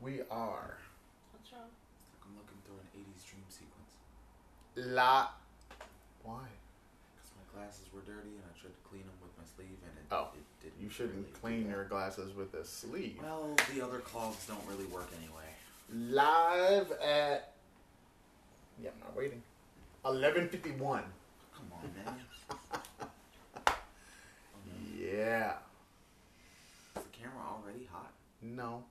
We are What's wrong? I'm looking through an 80s dream sequence. la. Why? Because my glasses were dirty and I tried to clean them with my sleeve and it, Oh, it didn't. You shouldn't really clean your glasses with a sleeve. Well, the other cloths don't really work anyway. Live at. Yeah, I'm not waiting. Eleven fifty one. Come on, man. Oh, yeah. Is the camera already hot? No.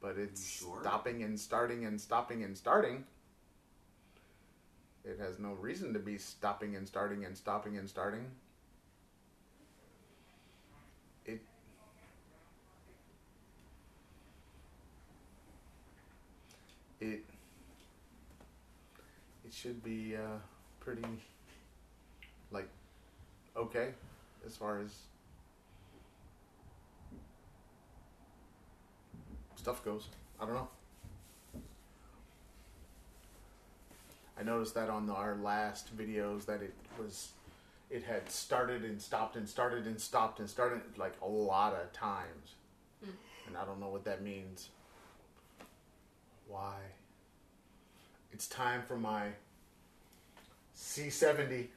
But it's sure? stopping and starting and stopping and starting. It has no reason to be stopping and starting and stopping and starting. It. It. It should be uh, pretty. Like, okay, as far as stuff goes. I don't know. I noticed that on our last videos that it was, it had started and stopped and started and stopped and started like a lot of times, hmm. and I don't know what that means. Why? It's time for my C70.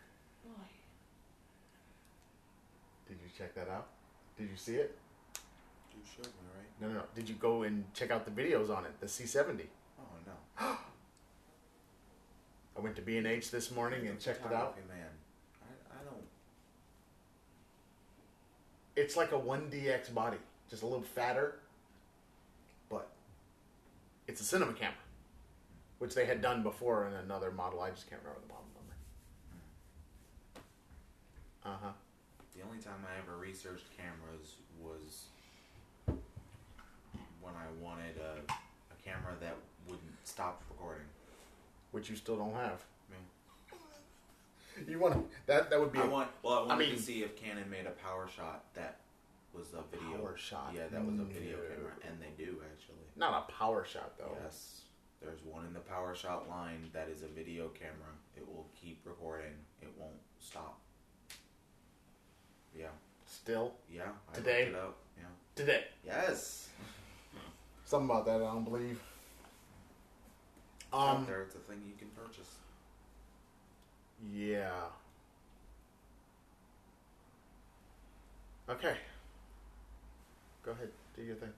Did you check that out? Did you see it? You showed me, right? No, no, no. Did you go and check out the videos on it? The C70. Oh, no. I went to B and H this morning and checked it out. Man, I, I don't. It's like a 1DX body, just a little fatter, but it's a cinema camera, which they had done before in another model. I just can't remember the model number. Uh huh. The only time I ever researched cameras was when I wanted a, a camera that wouldn't stop recording. Which you still don't have. I You want that? That would be I a want. Well, I wanted mean- to see if Canon made a PowerShot that was a video. PowerShot? Yeah, that was a video No. camera, and they do actually. not a PowerShot though. Yes, there's one in the PowerShot line that is a video camera. It will keep recording. It won't stop. Yeah, Still yeah. I Today? Yeah. today. Yes. Something about that I don't believe. It's out Um. there. It's a thing you can purchase. Yeah. Okay. Go ahead. Do your thing.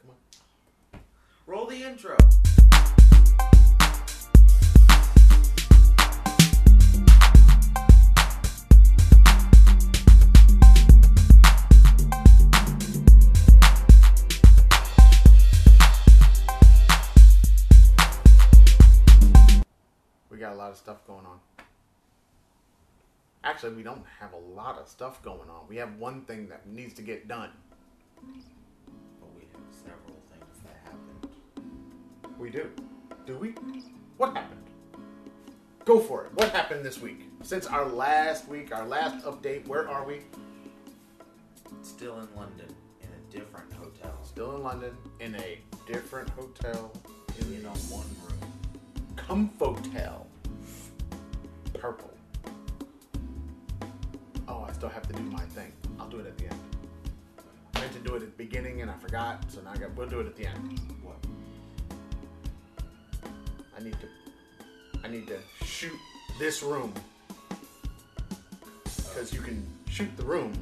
Come on. Roll the intro. Lot of stuff going on. Actually, we don't have a lot of stuff going on. We have one thing that needs to get done. But we have several things that happened. We do. Do we? What happened? Go for it. What happened this week? Since our last week, our last update, where are we? Still in London, in a different hotel. Still in London, in a different hotel. In a one room. Comfotel. Purple. Oh, I still have to do my thing. I'll do it at the end. I meant to do it at the beginning and I forgot, so now I got, we'll do it at the end. What? I need to I need to shoot this room. Because you can shoot the room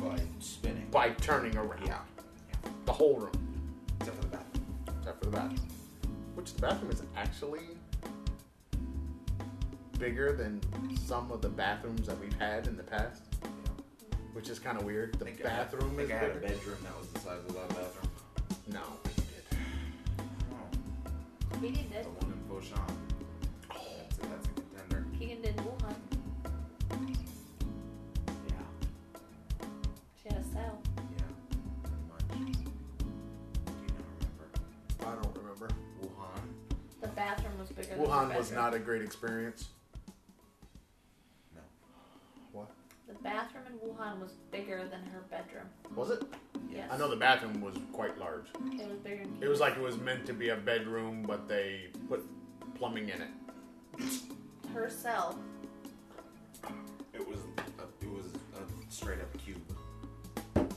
By spinning. by turning around. Yeah. yeah. The whole room. Except for the bathroom. Except for the bathroom. Which the bathroom is actually bigger than some of the bathrooms that we've had in the past. Yeah. Which is kind of weird. The think bathroom I is think I had a bedroom that was the size of that bathroom. No, you did. Oh, Keegan did. the one in Foshan. That's a, that's a contender. Keegan did Wuhan. Yeah. She had a cell. Yeah. Pretty much. Do you not remember? I don't remember. Wuhan? The bathroom was bigger Wuhan was not a great experience. The bathroom in Wuhan was bigger than her bedroom. Was it? Yes. I know the bathroom was quite large. It was bigger than It was like it was meant to be a bedroom, but they put plumbing in it. her cell. It was a, it was a straight up cube. No,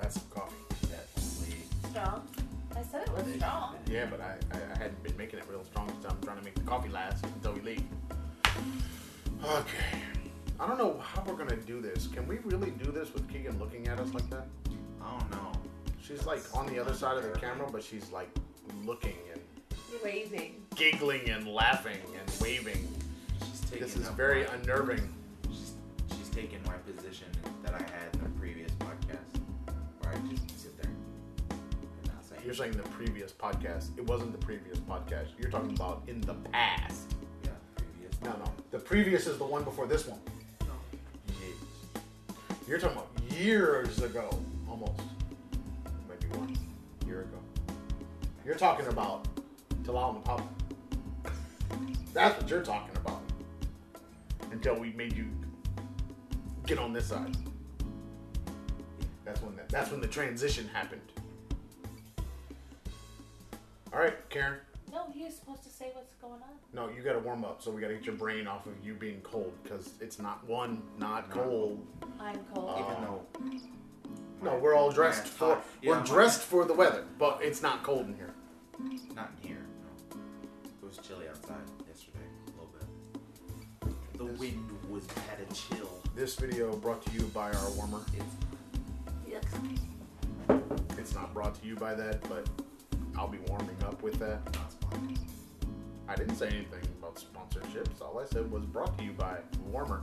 that's some coffee. That only Strong. I said it was yeah, strong. Yeah, but I, I, I hadn't been making it real strong, so I'm trying to make the coffee last until we leave. Okay. I don't know how we're gonna do this. Can we really do this with Keegan looking at us like that? I don't know. She's like on the other side of the camera, but she's like looking and Waving. giggling and laughing and waving. She's taking This is very my- unnerving. She's, she's taken my position that I had in the previous podcast, where I just sit there and not say. You're saying the previous podcast. It wasn't the previous podcast. You're talking about in the past. yeah, previous. No, no. The previous is the one before this one. You're talking about years ago, almost. Maybe one year ago. You're talking about Talal and Papa. That's what you're talking about. Until we made you get on this side. That's when that, that's when the transition happened. All right, Karen. No, he was supposed to say what's going on. No, you got to warm up, so we got to get your brain off of you being cold because it's not one, not Not cold. I'm cold. Uh, Even though. No, we're all dressed ass for hot. we're Yeah, my- dressed for the weather, but it's not cold in here. Not in here. No. It was chilly outside yesterday, a little bit. The This- wind was had a chill. This video brought to you by our warmer. It's Yuck. It's not brought to you by that, but I'll be warming up with that. not sponsored. I didn't say anything about sponsorships. All I said was brought to you by warmer.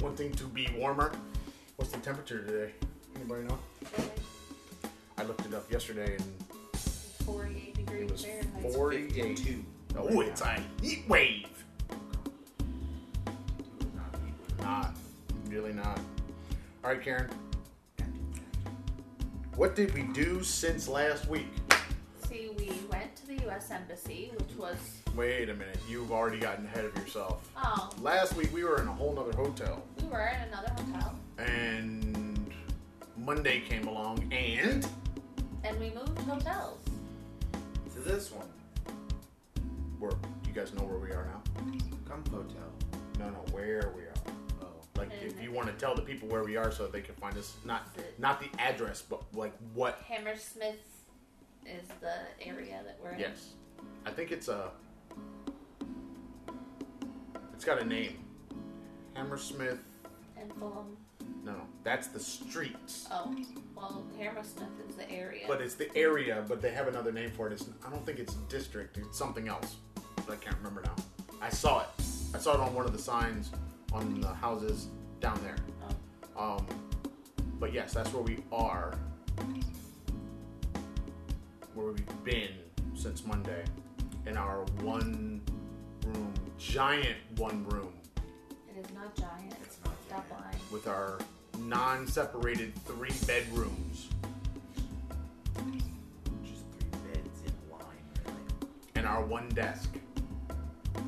One thing to be warmer. What's the temperature today? Anybody know? I looked it up yesterday and 48 degrees it degrees was Fahrenheit. 48. 52. Oh, it's a heat wave. Not heat wave. Not really not. All right, Karen. What did we do since last week? See, we went to the U.S. Embassy, which was Wait a minute. You've already gotten ahead of yourself. oh, Last week we were in a whole nother hotel, we were in another hotel, and Monday came along, and and we moved hotels. To this one. we're. You guys know where we are now? Come hotel. No, no, where we are. Oh. Like, if you want to tell the people where we are, so they can find us, not not the address, but like what? Hammersmith is the area that we're in. Yes, I think it's a. It's got a name. Hammersmith. And Fulham. No, no, that's the street. Oh, well, Hammersmith is the area. But it's the area, but they have another name for it. It's, I don't think it's district. It's something else. But I can't remember now. I saw it. I saw it on one of the signs on the houses down there. Oh. Um, but yes, that's where we are. Where we've been since Monday. In our one room, giant one room, It is not giant. It's not Stop giant. lying. with our non separated three bedrooms Just three beds in a line, really. and our one desk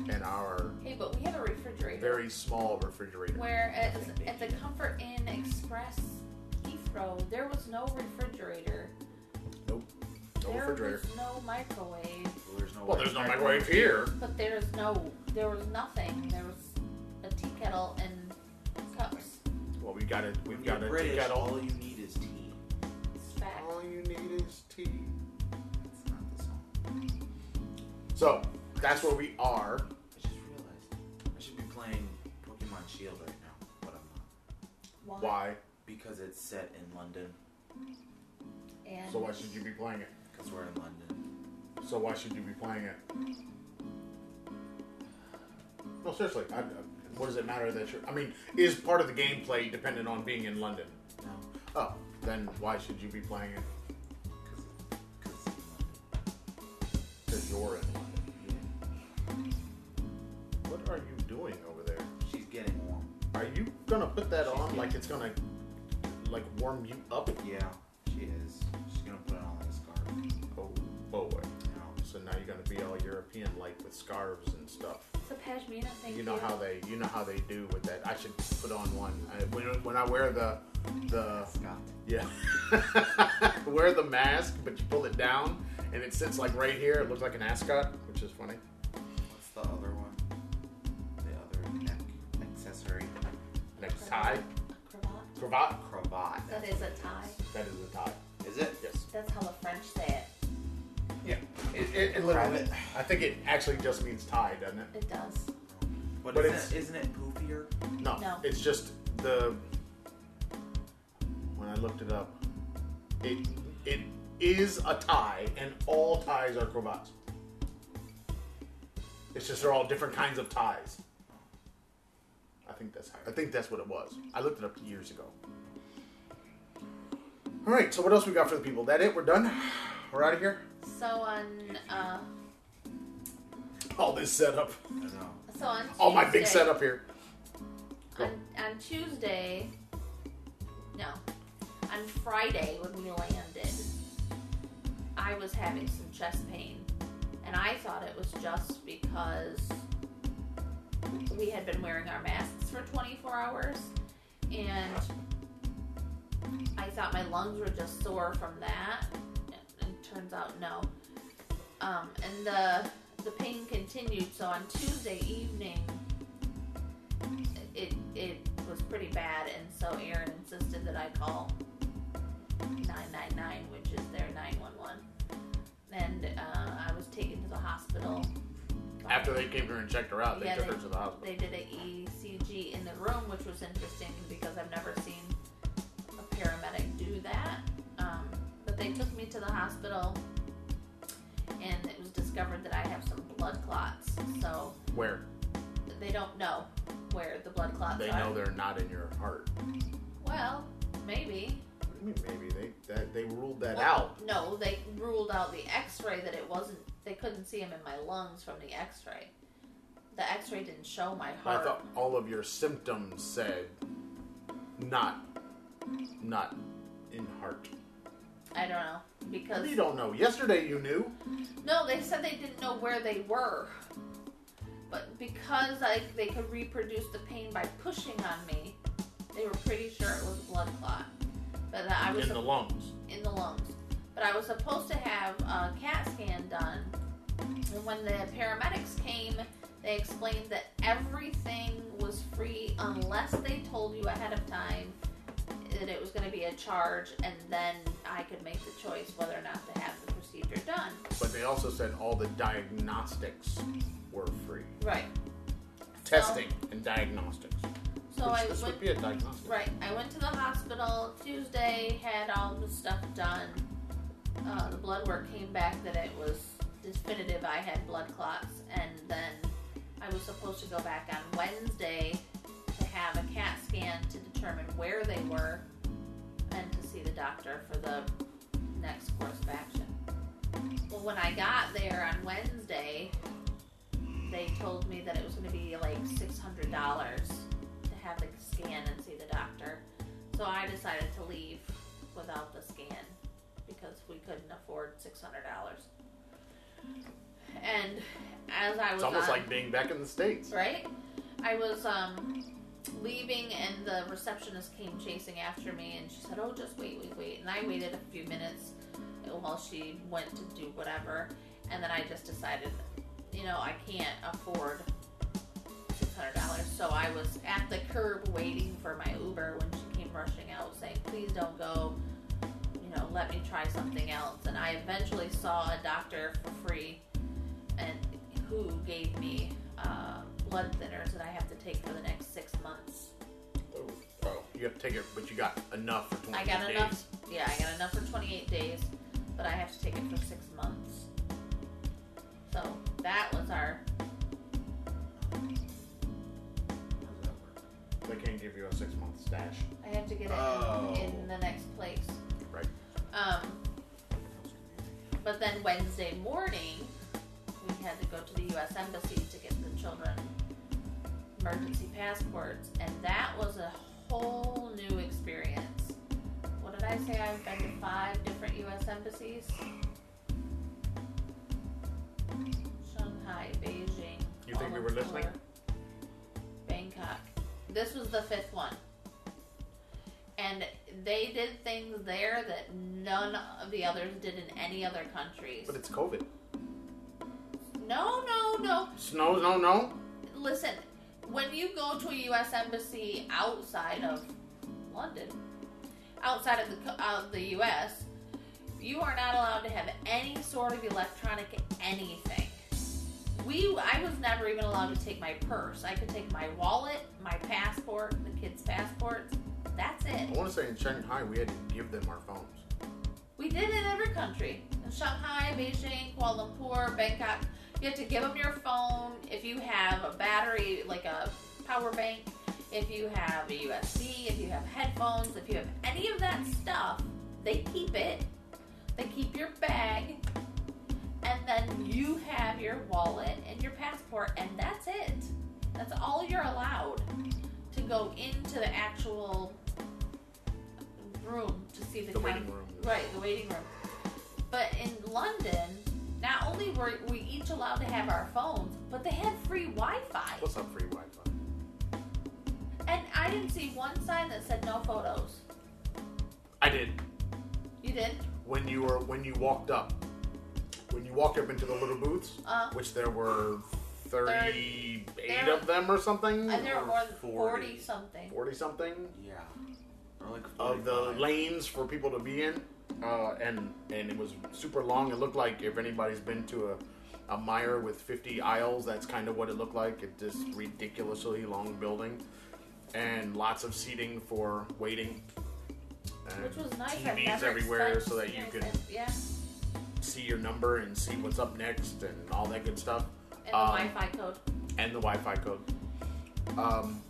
and our Hey, but we have a refrigerator. very small refrigerator. Whereas at the Comfort Inn Express Heathrow, there was no refrigerator. Nope. No there refrigerator. was no microwave. Well, there's no Well, there's no microwave here. But there's no, there was nothing. There was a tea kettle and cups. Well, we got it. We've you're got a British, tea kettle. all you need is tea. It's fact. All you need is tea. That's not the song. So that's where we are. I just realized I should be playing Pokemon Shield right now, but I'm not. Why? Because it's set in London. And So why should you be playing it? Because we're in London. So why should you be playing it? No, seriously. I, I- what does it matter that you're? I mean, is part of the gameplay dependent on being in London? No, Oh, then why should you be playing it? because you're in London. What are you doing over there? She's getting warm. Are you gonna put that on like it's gonna like warm you up? Yeah, scarf. Oh boy. So now you're gonna be all European like with scarves and stuff. it's a pashmina thing. You know how they you know how they do with that. I should put on one. I, when, when I wear the the Scott. yeah wear the mask, but you pull it down and it sits like right here. It looks like an ascot, which is funny. What's the other one? The other neck accessory. Necktie, Cravat. cravat. Cravat. That is a tie. That is a tie. Is it? Yes. That's how the French say it. It, it, it literally, Rabbit. I think it actually just means tie, doesn't it? It does. What But isn't it's- it, isn't it poofier? No, No. it's just the. When I looked it up, it it is a tie, and all ties are cravats. It's just they're all different kinds of ties. I think that's I think that's what it was. I looked it up years ago. All right, so what else we got for the people? That it? We're done. We're out of here. So on uh, All this setup, I know. so on Tuesday, all my big setup here. on, on Tuesday, no, on Friday when we landed, I was having some chest pain, and I thought it was just because we had been wearing our masks for 24 hours, and I thought my lungs were just sore from that, turns out no. Um, and the the pain continued, so on Tuesday evening it it was pretty bad, and so Aaron insisted that I call 999, which is their 911. And uh, I was taken to the hospital. After they came here and checked her out, they Yeah, took they- her to the hospital. They did an ECG in the room, which was interesting because I've never seen a paramedic do that. But they took me to the hospital, and it was discovered that I have some blood clots. So Where they don't know where the blood clots they are. They know they're not in your heart. Well, maybe. What do you mean maybe they that they ruled that Well, out? No, they ruled out the X-ray that it wasn't. They couldn't see them in my lungs from the X-ray. The X-ray didn't show my heart. I thought all of your symptoms said not not in heart. I don't know because You don't know. Yesterday you knew. no, they said they didn't know where they were. But because I they could reproduce the pain by pushing on me, they were pretty sure it was a blood clot. But I was in the lungs. in the lungs. But I was supposed to have a CAT scan done. And when the paramedics came, they explained that everything was free unless they told you ahead of time that it was going to be a charge, and then I could make the choice whether or not to have the procedure done. But they also said all the diagnostics were free. Right. Testing and diagnostics. So Which I this went would be a diagnostic. Right. I went to the hospital Tuesday, had all the stuff done. Uh, the blood work came back that it was definitive I had blood clots, and then I was supposed to go back on Wednesday have a CAT scan to determine where they were and to see the doctor for the next course of action. Well, when I got there on Wednesday, they told me that it was going to be like $600 to have the scan and see the doctor. So I decided to leave without the scan because we couldn't afford six hundred dollars. And as I was It's almost on- like being back in the states. right, I was um leaving and the receptionist came chasing after me and she said, "Oh, just wait, wait, wait." And I waited a few minutes while she went to do whatever, and then I just decided, you know, I can't afford six hundred dollars. So I was at the curb waiting for my Uber when she came rushing out, saying, "Please don't go. You know, let me try something else." And I eventually saw a doctor for free, and who gave me uh, blood thinners that I have to take for the next six months. Oh, oh, you have to take it, but you got enough for 20 I got days. enough. Yeah, I got enough for 28 days, but I have to take it for six months. So that was our. How that work? They can't give you a six month stash. I have to get it Oh. in, in the next place. Right. Um, but then Wednesday morning, we had to go to the U.S. Embassy to get the children emergency passports, and that was a whole new experience. What did I say? I've been to five different U.S. embassies. Shanghai, Beijing. You think we were listening? Bangkok. This was the fifth one. And they did things there that none of the others did in any other countries. But it's COVID. No, no, no. Snow, no, no. Listen, when you go to a U.S. embassy outside of London, outside of the of the U.S., You are not allowed to have any sort of electronic anything. We, I was never even allowed to take my purse. I could take my wallet, my passport, the kids' passports. That's it. I want to say in Shanghai we had to give them our phones. We did it in every country. In Shanghai, Beijing, Kuala Lumpur, Bangkok. You have to give them your phone. If you have a battery, like a power bank, if you have a USB, if you have headphones, if you have any of that stuff, they keep it. They keep your bag. And then you have your wallet and your passport, and that's it. That's all you're allowed to go into the actual room to see the, The waiting room. Right, the waiting room. But in London, not only were we each allowed to have our phones, but they had free Wi-Fi. What's up, free Wi-Fi? And I didn't see one sign that said no photos. I did You did? when you were when you walked up. When you walked up into the little booths, Uh, which there were thirty-eight There- of them or something, and there were more than 40. 40 something. forty something Yeah. Or like of the lanes for people to be in, uh, and and it was super long. It looked like if anybody's been to a a Meijer with fifty aisles, that's kind of what it looked like. It's this ridiculously long building, and lots of seating for waiting. And Which was nice. TVs everywhere so that you. Yeah. see your number and see what's up next and all that good stuff. And the Um, Wi-Fi code. and the Wi-Fi code. Um,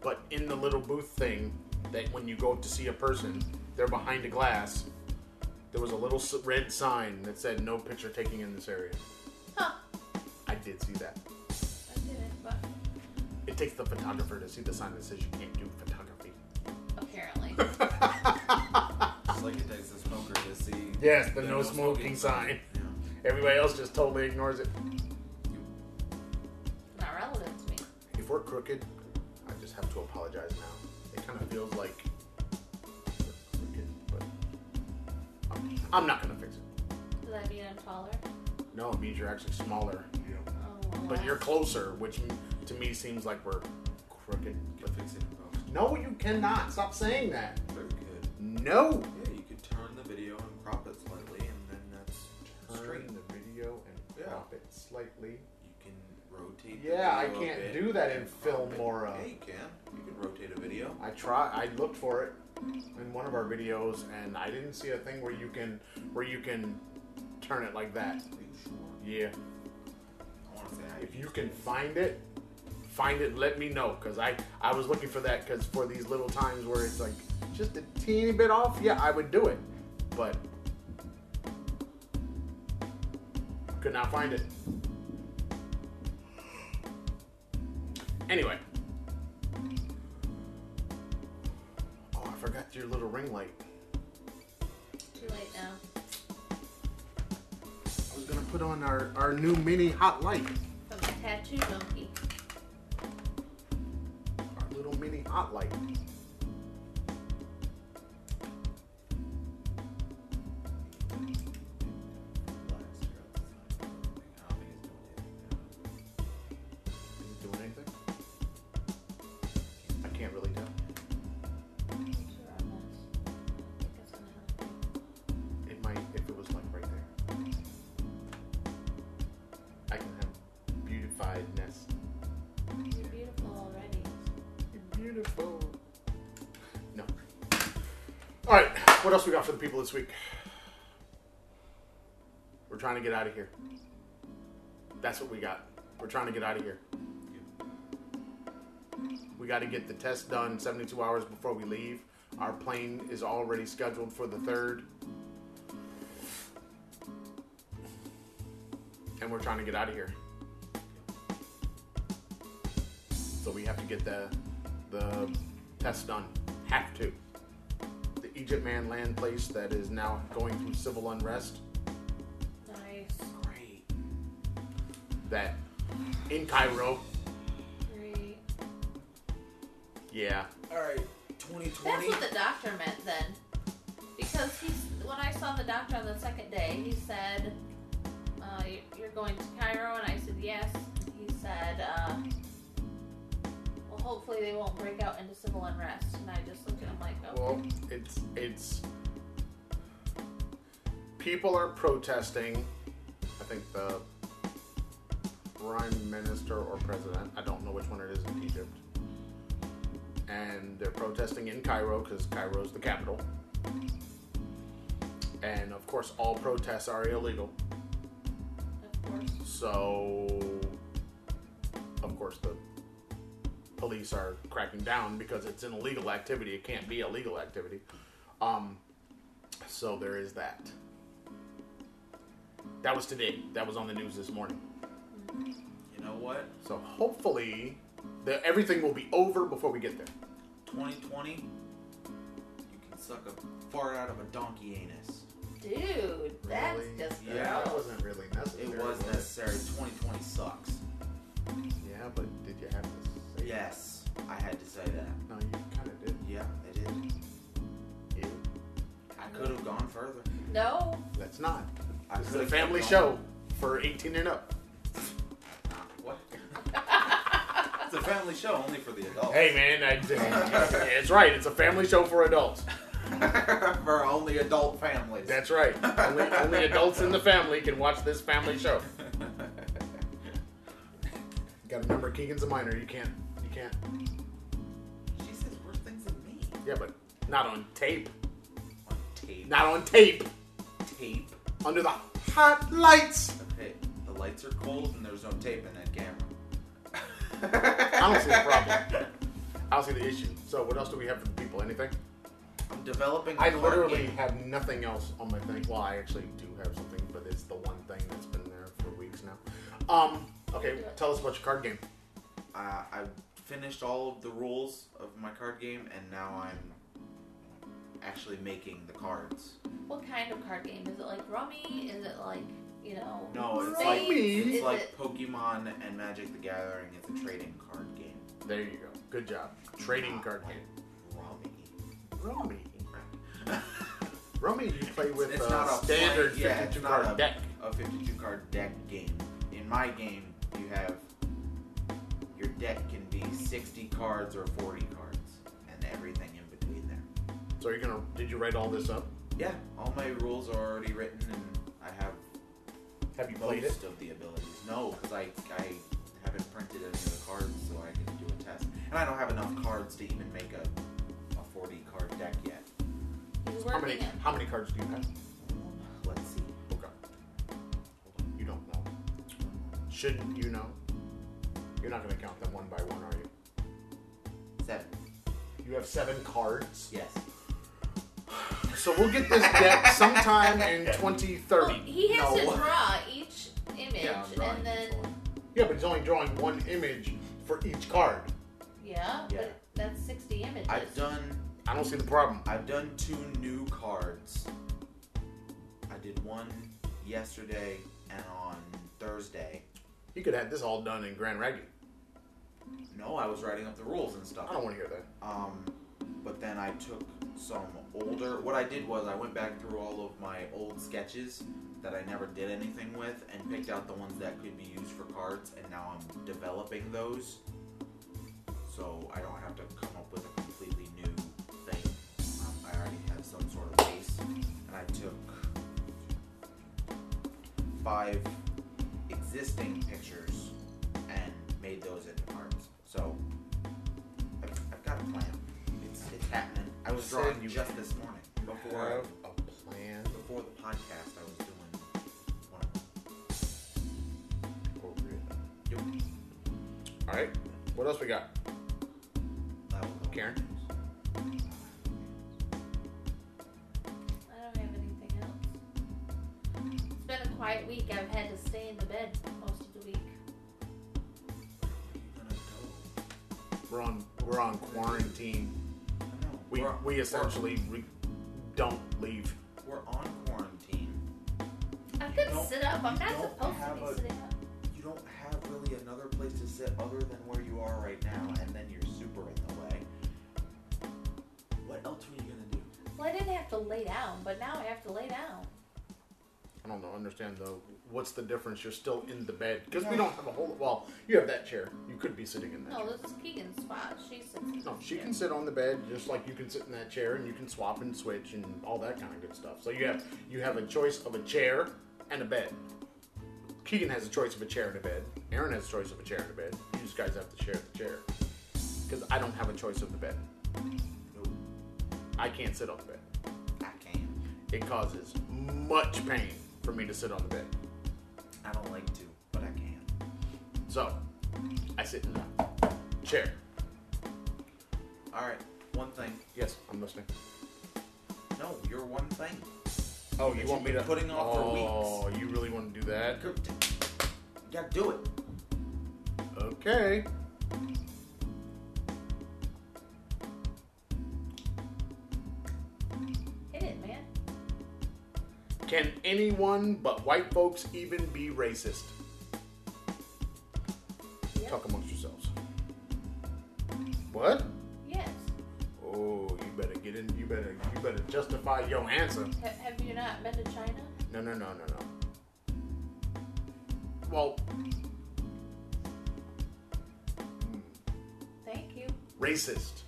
but in the little booth thing, that when you go to see a person, they're behind a glass. There was a little red sign that said "No picture taking in this area." Huh. I did see that. I didn't, but It takes the photographer to see the sign that says you can't do photography. apparently. Just like it takes the smoker to see. yes, the, no, smoking, sign. Yeah. Everybody else just totally ignores it. not relevant to me. If we're crooked, I just have to apologize now. It kind of feels like I'm, I'm not gonna fix it. Does that mean I'm taller? No, it means you're actually smaller, Oh, well, but you're closer, which to me seems like we're crooked. But fix it. No, you cannot. Stop saying that. Very good. No. Yeah, you could turn the video and crop it slightly, and then that's straight. Turn the video and Yeah. crop it slightly. You can rotate. Yeah, I video a can't bit do that in and crop it. Filmora. Yeah, you can. You can rotate a video. I try. I looked for it in one of our videos, and I didn't see a thing where you can where you can turn it like that. Are you sure? Yeah. I want to say I If you can find it, find it. Let me know, cause I I was looking for that, cause for these little times where it's like just a teeny bit off, yeah, I would do it, but could not find it. Anyway. I forgot your little ring light. Too late now. I was gonna put on our, our new mini hot light. From the tattoo donkey. Our little mini hot light. People this week? We're trying to get out of here. That's what we got. We're trying to get out of here. We got to get the test done 72 hours before we leave. Our plane is already scheduled for the 3rd. And we're trying to get out of here. So we have to get the the test done. Have to. The Egypt Man land place that is now going through civil unrest. Nice. Great. That in Cairo. Great. Yeah. All right. 2020. That's what the doctor meant then. Because he's, when I saw the doctor on the second day, he said, uh, you- You're going to Cairo? And I said, Yes. He said, uh, Well, hopefully they won't break out into civil unrest. And I just looked at him like, Oh, Well, it's it's people are protesting. I think the prime minister or president. I don't know which one it is in Egypt. And they're protesting in Cairo because Cairo is the capital. And of course, all protests are illegal. Of course. So, of course, the police are cracking down because it's an illegal activity. It can't be a legal activity. Um, so there is that. That was today. That was on the news this morning. You know what? So hopefully, the, everything will be over before we get there. 2020, you can suck a fart out of a donkey anus. Dude, that's Really? just Yeah. that wasn't really necessary. It was necessary. 2020 sucks. Yeah, but Yes, I had to say that. No, you kind of did. Yeah, I did. You. I could have gone further. No. Let's not. I This is a family kept show for 18 and up. What? it's a family show only for the adults. Hey man, I, it's right. It's a family show for adults. for only adult families. That's right. Only, only adults in the family can watch this family show. Got to remember, Keegan's a minor. You can't. Can't. she says worse things than me. Yeah, but not on tape. On tape. Not on tape. tape. Under the hot lights. Okay, the lights are cold and there's no tape in that camera. I don't see the problem. I don't see the issue. So, what else do we have for the people? Anything? I'm developing. a I literally game. have nothing else on my thing. Well, I actually do have something, but it's the one thing that's been there for weeks now. Um. Okay, tell us about your card game. Uh, I finished all of the rules of my card game, and now I'm actually making the cards. What kind of card game? Is it like Rummy? Is it like, you know, No, it's Spades? like it's Is like it- Pokemon and Magic the Gathering. It's a trading card game. There you go. Good job. Trading Not card like game. Rummy. Rummy. Rummy, you play with It's a not a standard play- yeah, 52 it's not card a- deck. a 52 card deck game. In my game, you have your deck can be 60 cards or 40 cards, and everything in between there. So you're gonna? Did you write all this up? Yeah, all my rules are already written, and I have Have you played it? most of the abilities. No, because I I haven't printed any of the cards, so I can do a test, and I don't have enough cards to even make a a 40 card deck yet. he's How working many? it. How many cards do you have? Let's see. Okay. You don't know. Shouldn't you know? You're not gonna count them one by one, are you? Seven. You have seven cards. Yes. So we'll get this deck sometime in 2030. Well, he has to draw each image, Yeah, and then this. Yeah, but he's only drawing one image for each card. yeah, Yeah. but that's sixty images. I've done I don't see the problem. I've done two new cards. I did one yesterday and on Thursday. You could have this all done in Grand Ragged. No, I was writing up the rules and stuff. I don't want to hear that. Um, but then I took some older. What I did was I went back through all of my old sketches that I never did anything with and picked out the ones that could be used for cards, and now I'm developing those. So I don't have to come up with a completely new thing. Um, I already have some sort of base, and I took five existing pictures made those into cards. So I've, I've got a plan. It's it's happening. I was Said drawing you just this morning before have a plan. before the podcast. I was doing one of them. Appropriate. Yep. All right. What else we got? That was all. Karen? I don't have anything else. It's been a quiet week. I've had to stay in the bed We're on. We're on quarantine. go? I know. We we're, we essentially re- don't leave. we're, we're on quarantine. I could don't- sit up. I'm not supposed to have be a- sitting up. You don't have really another place to sit other than where you are right now, and then you're super in the way. What else were you gonna do? Well, I didn't have to lay down, but now I have to lay down. I don't know. Understand the what's the difference? You're still in the bed because we don't have a whole. Well, you have that chair. You could be sitting in that. No, chair. this is Keegan's spot. She sits. in No, this she chair. can sit on the bed just like you can sit in that chair, and you can swap and switch and all that kind of good stuff. So you have you have a choice of a chair and a bed. Keegan has a choice of a chair and a bed. Aaron has a choice of a chair and a bed. You just guys have to share the chair because I don't have a choice of the bed. Nope, I can't sit on the bed. I can. It causes much pain for me to sit on the bed. I don't like to, but I can. So I sit in the chair. All right, one thing. Yes, I'm listening. No, you're one thing. Oh, you want me to putting off for weeks? Oh, you really want to do that? Yeah, do it. Okay. Can anyone but white folks even be racist? Yes. Talk amongst yourselves. What? Yes. Oh, you better get in. You better. You better justify your answer. Ha- have you not been to China? No, no, no, no, no. Well, Thank you. racist.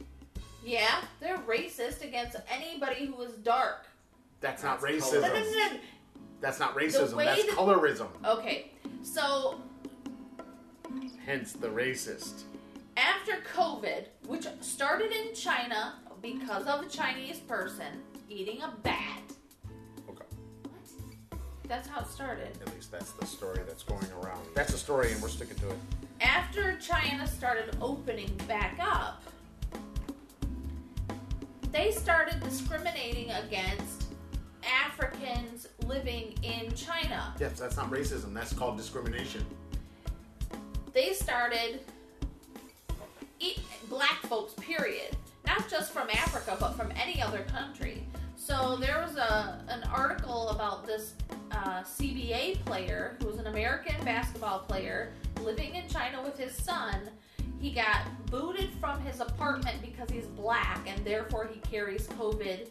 Yeah, they're racist against anybody who is dark. That's not That's racism. No, no, no, no. That's not racism. That's that- colorism. Okay, so Hence the racist. after COVID, which started in China because of a Chinese person eating a bat. Okay. What? That's how it started. At least that's the story that's going around. That's the story, and we're sticking to it. After China started opening back up, they started discriminating against Africans living in China. Yes, that's not racism. That's called discrimination. They started eat black folks, period. Not just from Africa, but from any other country. So there was a an article about this uh, CBA player who was an American basketball player living in China with his son. He got booted from his apartment because he's black and therefore he carries COVID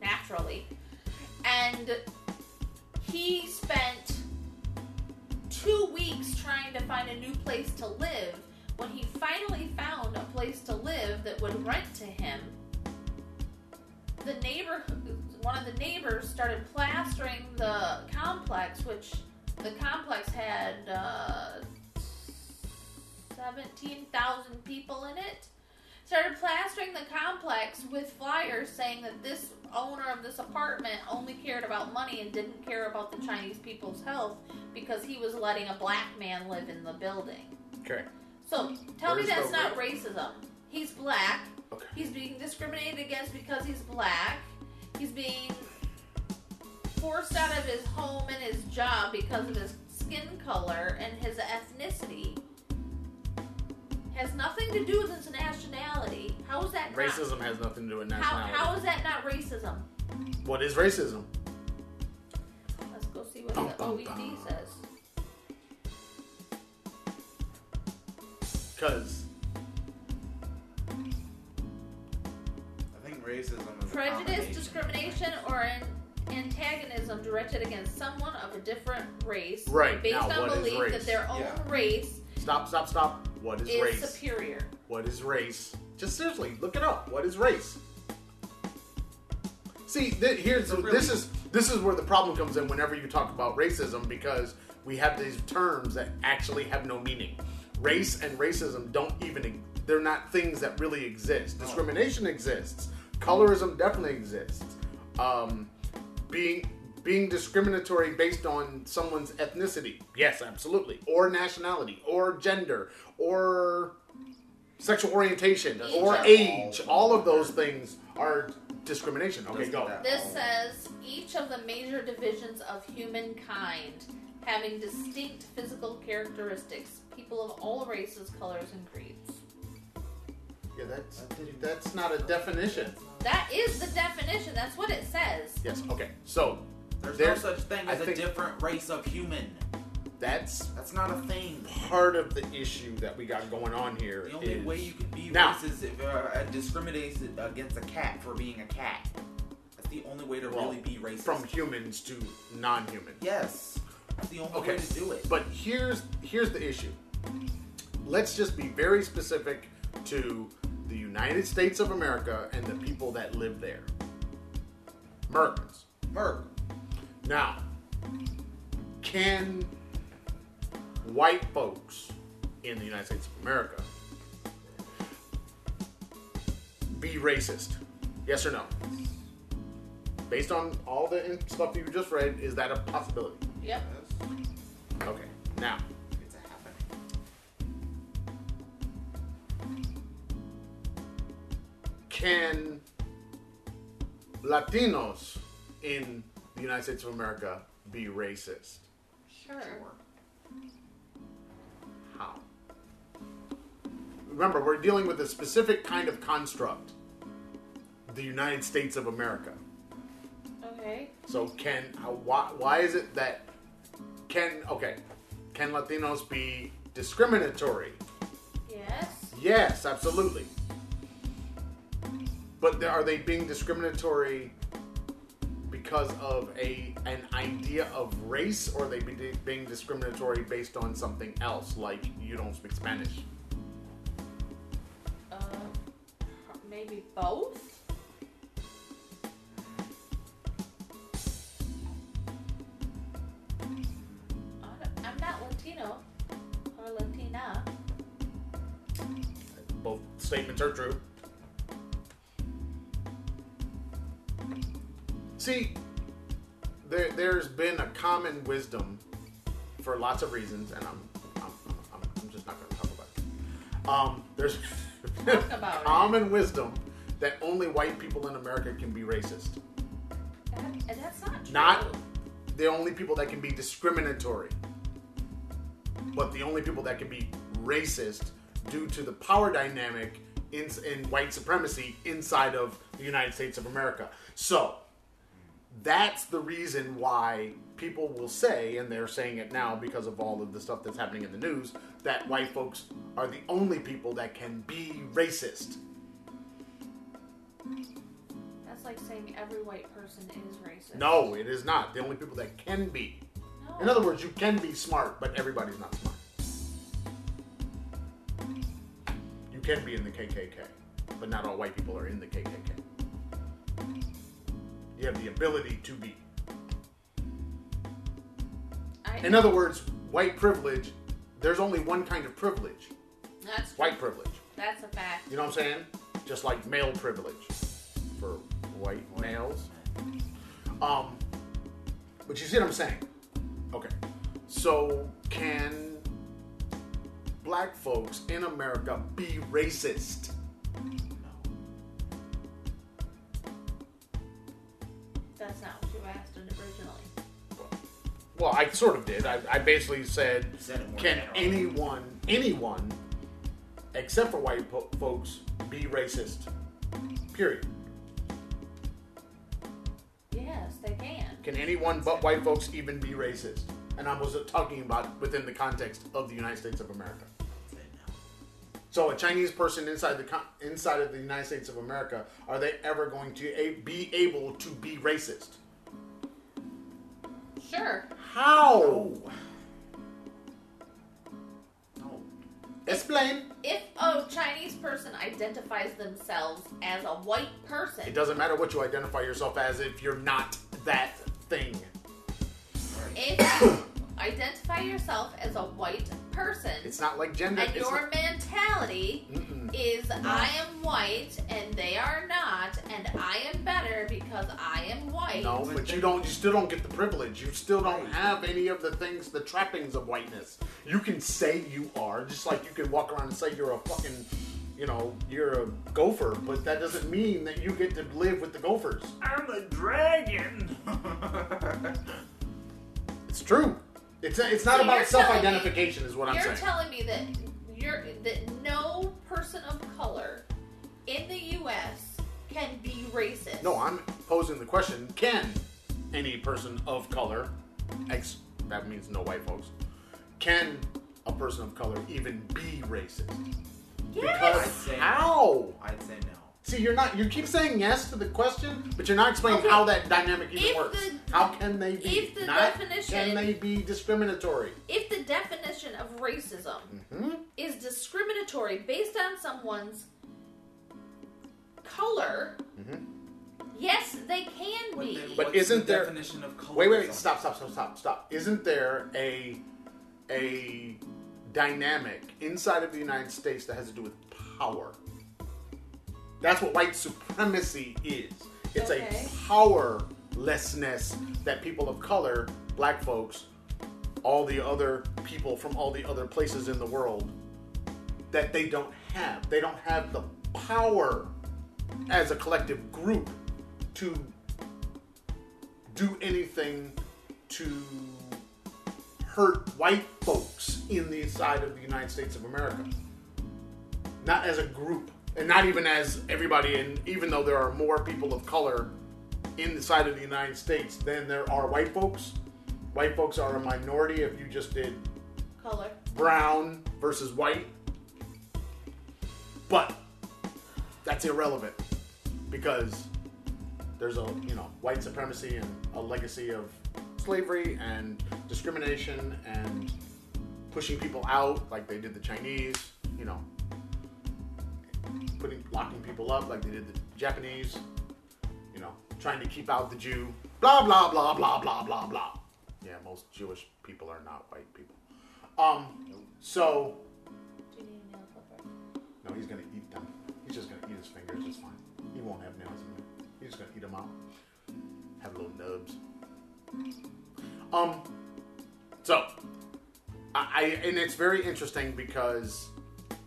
naturally. And he spent two weeks trying to find a new place to live. When he finally found a place to live that would rent to him, the neighbor, one of the neighbors, started plastering the complex, which the complex had uh, seventeen thousand people in it. Started plastering the complex with flyers saying that this owner of this apartment only cared about money and didn't care about the Chinese people's health because he was letting a black man live in the building. Okay. So tell me that's not racism. He's black. Okay. He's being discriminated against because he's black. He's being forced out of his home and his job because of his skin color and his ethnicity. Has nothing to do with his nationality. How is that not? Racism has nothing to do with How, nationality. how is that not racism? what is racism? Let's go see what Bum, the bum, OED bum. says. Because I think racism is Prejudice, discrimination, or an antagonism directed against someone of a different race, Right, based now, on belief that their own Yeah. race stop, stop, stop. What is, is race? superior. What is race? Just seriously, look it up. What is race? See, th- here's really- this is this is where the problem comes in. Whenever you talk about racism, because we have these terms that actually have no meaning. Race and racism don't even they're not things that really exist. No. Discrimination exists. Colorism definitely exists. Um, being being discriminatory based on someone's ethnicity, yes, absolutely, or nationality, or gender, or sexual orientation, Each or age. All of those things are discrimination. Okay, go. This says each of the major divisions of humankind having distinct physical characteristics, people of all races, colors, and creeds. Yeah, that's that's not a definition. That is the definition. That's what it says. Yes. Okay. So There's There- no such thing as a different race of human. that's That's not a thing. part of the issue that we got going on here. The only is- way you can be Now- racist is if uh, discriminates against a cat for being a cat. That's the only way to Well, really be racist. from humans to non-human. yes, it's the only Okay, way to do it. But here's here's the issue. Let's just be very specific to the United States of America and the people that live there. Americans. Merc, Now, can white folks in the United States of America be racist? Yes or no? Based on all the in- stuff you just read, is that a possibility? Yep. Okay. Now, it's a happening. can Latinos in the United States of America be racist? Sure. How? Remember, we're dealing with a specific kind of construct the United States of America. Okay. So, can how, why, why is it that can okay can Latinos be discriminatory? Yes. Yes, absolutely. But are they being discriminatory because of a an idea of race, or they be, being discriminatory based on something else, like you don't speak Spanish? Uh, maybe both. I'm not Latino or Latina. Both statements are true. See, there, there's been a common wisdom for lots of reasons, and I'm, I'm, I'm, I'm just not going to talk about it. Um, there's about it. common wisdom that only white people in America can be racist. That, that's not true. Not the only people that can be discriminatory, but the only people that can be racist due to the power dynamic in, in white supremacy inside of the United States of America. So that's the reason why people will say, and they're saying it now because of all of the stuff that's happening in the news, that white folks are the only people that can be racist. That's like saying every white person is racist. No, it is not. The only people that can be. No. In other words, you can be smart, but everybody's not smart. You can be in the KKK, but not all white people are in the KKK. You have the ability to be. I, In other words, white privilege, there's only one kind of privilege that's white privilege. That's a fact. You know what I'm saying? Just like male privilege for white males. Um, but you see what I'm saying? Okay. So can black folks in America be racist? That's not what you asked originally. Well, I sort of did. I, I basically said, You said it more can narrow. anyone, anyone, except for white po- folks, be racist? Period. Yes, they can. Can anyone but white folks even be racist? And I was talking about within the context of the United States of America. So a Chinese person inside the inside of the United States of America, are they ever going to a- be able to be racist? Sure. How? No. No. Explain. If a Chinese person identifies themselves as a white person, It doesn't matter what you identify yourself as if you're not that thing. if identify yourself as a white person, It's not like gender. and your not- mentality Mm-mm. is I am white and they are not, and I am better because I am white. No, but you don't. You still don't get the privilege. You still don't have any of the things, the trappings of whiteness. You can say you are, just like you can walk around and say you're a fucking, you know, you're a gopher, but that doesn't mean that you get to live with the gophers. I'm a dragon. It's true. It's it's not So about you're telling me- self-identification, is what I'm saying. You're telling me that you're that no person of color in the U.S. can be racist. no, I'm posing the question: Can any person of color, ex that means no white folks, can a person of color even be racist? Yes. Because I'd say no. how? I'd say no. See, you're not. You keep saying yes to the question, but you're not explaining Okay. how that dynamic even If works. the- how can they be? if the not definition- can they be discriminatory? If the definition of racism Hmm? is discriminatory based on someone's color, Mhm. yes, they can But be. then But what's isn't the there- definition of colorism? Wait, wait, wait! Stop, stop, stop, stop, stop! Isn't there a a dynamic inside of the United States that has to do with power? That's what white supremacy is. It's Okay. a powerlessness that people of color, black folks, all the other people from all the other places in the world, that they don't have. They don't have the power as a collective group to do anything to hurt white folks in the side of the United States of America. Not as a group, and not even as everybody. And even though there are more people of color in the side of the United States than there are white folks, white folks are a minority. If you just did color. brown versus white. But that's irrelevant because there's a you know white supremacy and a legacy of slavery and discrimination and pushing people out like they did the Chinese, you know, putting locking people up like they did the Japanese, you know, trying to keep out the Jew, blah blah blah blah blah blah blah. Yeah, most Jewish people are not white people. Um, so no, he's gonna eat them. He's just gonna eat his fingers. It's fine. He won't have nails. He's just gonna eat them out. Have little nubs. Um. So, I, I and it's very interesting because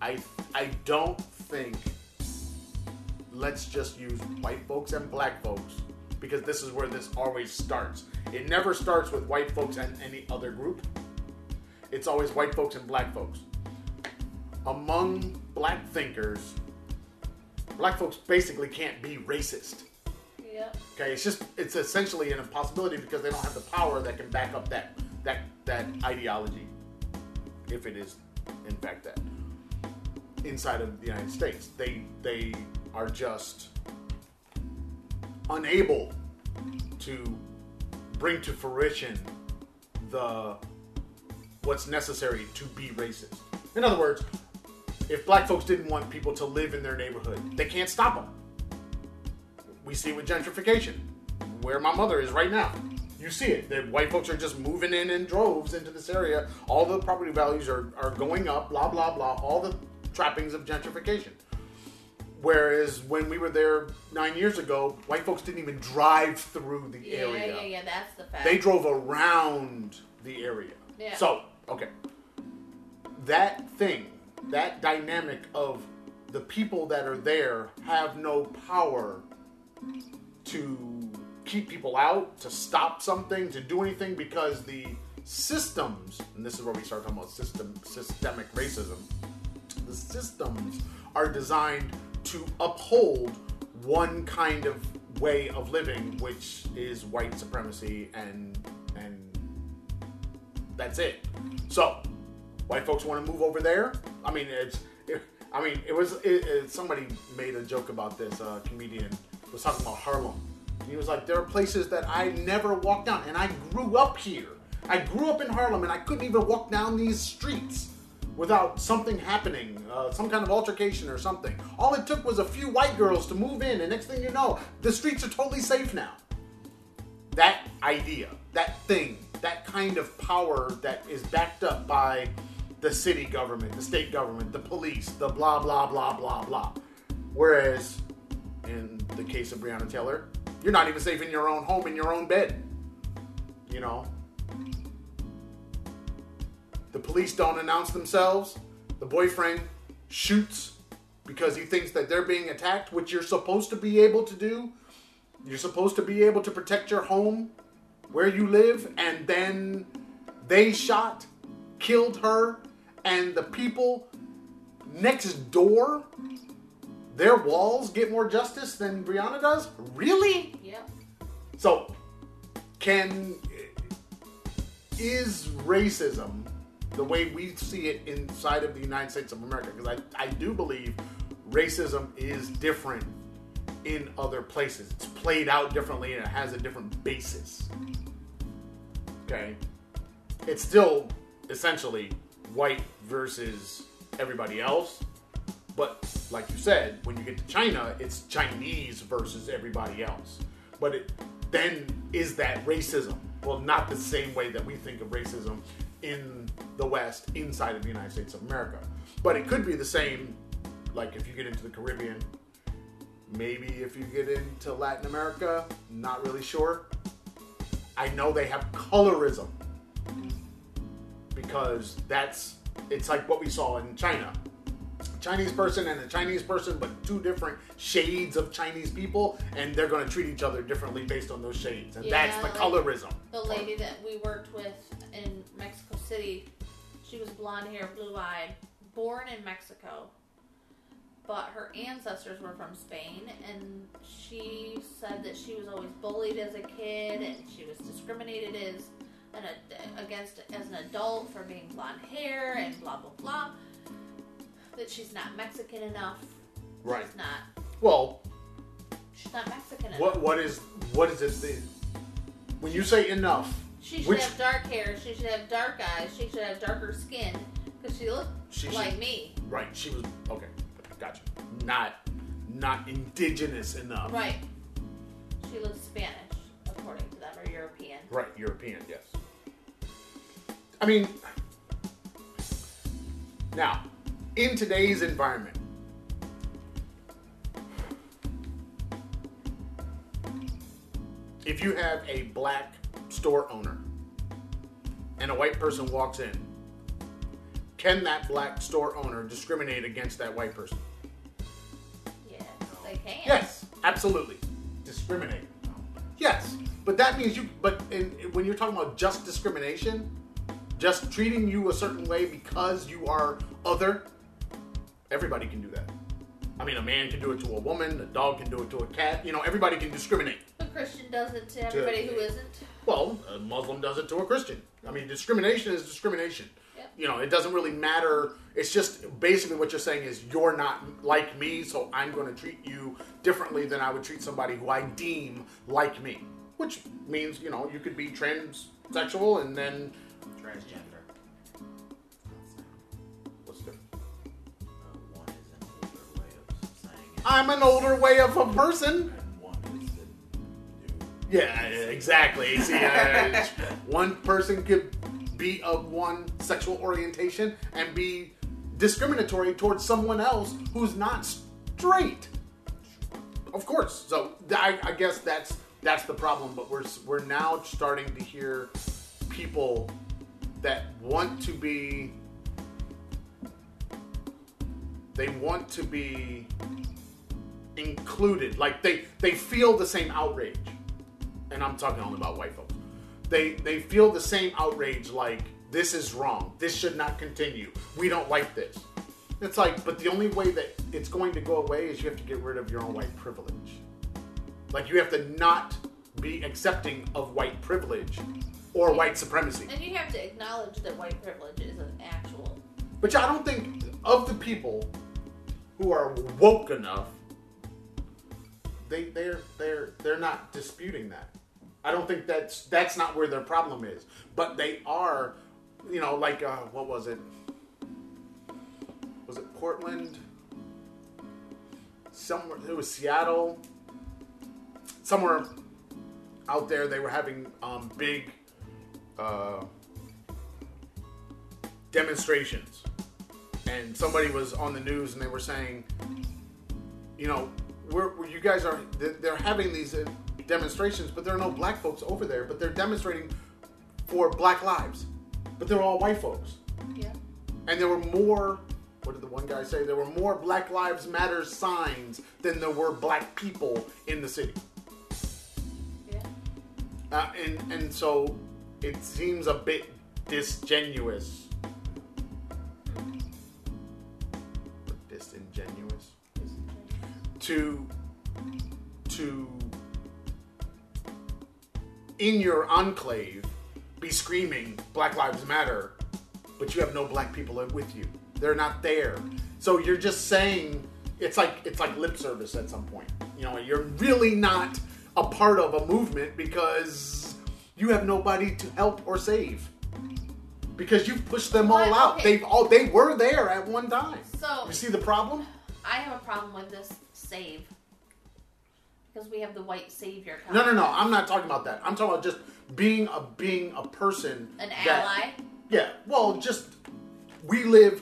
I I don't think let's just use white folks and black folks because this is where this always starts. It never starts with white folks and any other group. It's always white folks and black folks among black thinkers, black folks basically can't be racist. Yep. Okay, it's just it's essentially an impossibility because they don't have the power that can back up that that that ideology, if it is in fact that inside of the United States. They they are just unable to bring to fruition the what's necessary to be racist. In other words, if black folks didn't want people to live in their neighborhood, they can't stop them. We see it with gentrification, where my mother is right now. You see it. The white folks are just moving in in droves into this area. All the property values are, are going up, blah, blah, blah. All the trappings of gentrification. Whereas when we were there nine years ago, white folks didn't even drive through the Yeah, area. yeah, yeah. Yeah, that's the fact. They drove around the area. Yeah. So, okay. That thing, that dynamic of the people that are there have no power to keep people out, to stop something, to do anything because the systems, and this is where we start talking about system systemic racism. The systems are designed to uphold one kind of way of living, which is white supremacy and and that's it. So, white folks want to move over there. I mean, it's. It, I mean, it was. It, it, somebody made a joke about this. A comedian was talking about Harlem. He was like, "There are places that I never walked down, and I grew up here. I grew up in Harlem, and I couldn't even walk down these streets." Without something happening, uh, some kind of altercation or something. All it took was a few white girls to move in, and next thing you know, the streets are totally safe now that idea, that thing, that kind of power that is backed up by the city government, the state government, the police, the blah, blah, blah, blah, blah. Whereas in the case of Breonna Taylor, you're not even safe in your own home, in your own bed. You know? The police don't announce themselves. The boyfriend shoots because he thinks that they're being attacked, which you're supposed to be able to do. You're supposed to be able to protect your home where you live, and then they shot, killed her, and the people next door, their walls get more justice than Breonna does? Really? Yep. So, can is racism the way we see it inside of the United States of America? Because I, I do believe racism is different in other places. It's played out differently and it has a different basis. Okay? It's still essentially white versus everybody else. But like you said, when you get to China, it's Chinese versus everybody else. But it then is that racism? Well, not the same way that we think of racism in the West inside of the United States of America. But it could be the same, like if you get into the Caribbean, maybe if you get into Latin America, not really sure. I know they have colorism because that's it's like what we saw in China. Chinese person and a Chinese person, but two different shades of Chinese people, and they're going to treat each other differently based on those shades, and Yeah, that's the like- colorism. The lady that we worked with in Mexico City, she was blonde hair, blue eyed, born in Mexico, but her ancestors were from Spain, and she said that she was always bullied as a kid, and she was discriminated as an against as an adult for being blonde hair, and blah blah blah. That she's not Mexican enough. Right. She's not. Well, She's not Mexican enough. what what is what is it? that- When you say enough, She should Which- have dark hair. She should have dark eyes. She should have darker skin because she looked She should- like me. right? She was okay. Gotcha. Not not indigenous enough. Right. She looks Spanish, according to them, or European. Right, European, yes. I mean, now, in today's environment, if you have a black store owner and a white person walks in, can that black store owner discriminate against that white person? Yes, they can. Yes, absolutely. Discriminate. Yes, but that means you. But in, when you're talking about just discrimination, just treating you a certain way because you are other, everybody can do that. I mean, a man can do it to a woman, a dog can do it to a cat. You know, everybody can discriminate. A Christian does it to everybody who isn't. Well, a Muslim does it to a Christian. I mean, discrimination is discrimination. Yep. You know, it doesn't really matter. It's just basically what you're saying is you're not like me, so I'm going to treat you differently than I would treat somebody who I deem like me. Which means, you know, you could be transsexual and then Transgender. I'm an older way of a person. and one is the new. Yeah, exactly. See, uh, one person could be of one sexual orientation and be discriminatory towards someone else who's not straight. Of course. So I, I guess that's that's the problem. But we're we're now starting to hear people that want to be. They want to be included. Like they they feel the same outrage and I'm talking only about white folks. They they feel the same outrage like this is wrong. This should not continue. We don't like this. It's like, but the only way that it's going to go away is you have to get rid of your own white privilege. Like you have to not be accepting of white privilege or white supremacy. And you have to acknowledge that white privilege is an actual. But I don't think of the people who are woke enough, they they're they're they're not disputing that. I don't think that's that's not where their problem is. But they are, you know, like uh, what was it? Was it Portland? Somewhere it was Seattle. Somewhere out there, they were having um, big uh, demonstrations and somebody was on the news and they were saying, you know, we're, we you guys are they're- they're having these uh, demonstrations, but there are no black folks over there, but they're demonstrating for black lives, but they're all white folks, Yeah. and there were more. What did the one guy say? There were more Black Lives Matter signs than there were black people in the city. Yeah. Uh, and and so it seems a bit disingenuous. To to in your enclave be screaming Black Lives Matter, but you have no black people with you. They're not there. So you're just saying it's like it's like lip service at some point. you know, you're really not a part of a movement because you have nobody to help or save. Because you've pushed them all But, out. okay. They've all they were there at one time. So You see the problem? I have a problem with this save because we have the white savior. No, no, no. I'm not talking about that. I'm talking about just being a being a person. An that- ally. Yeah. Well, just we live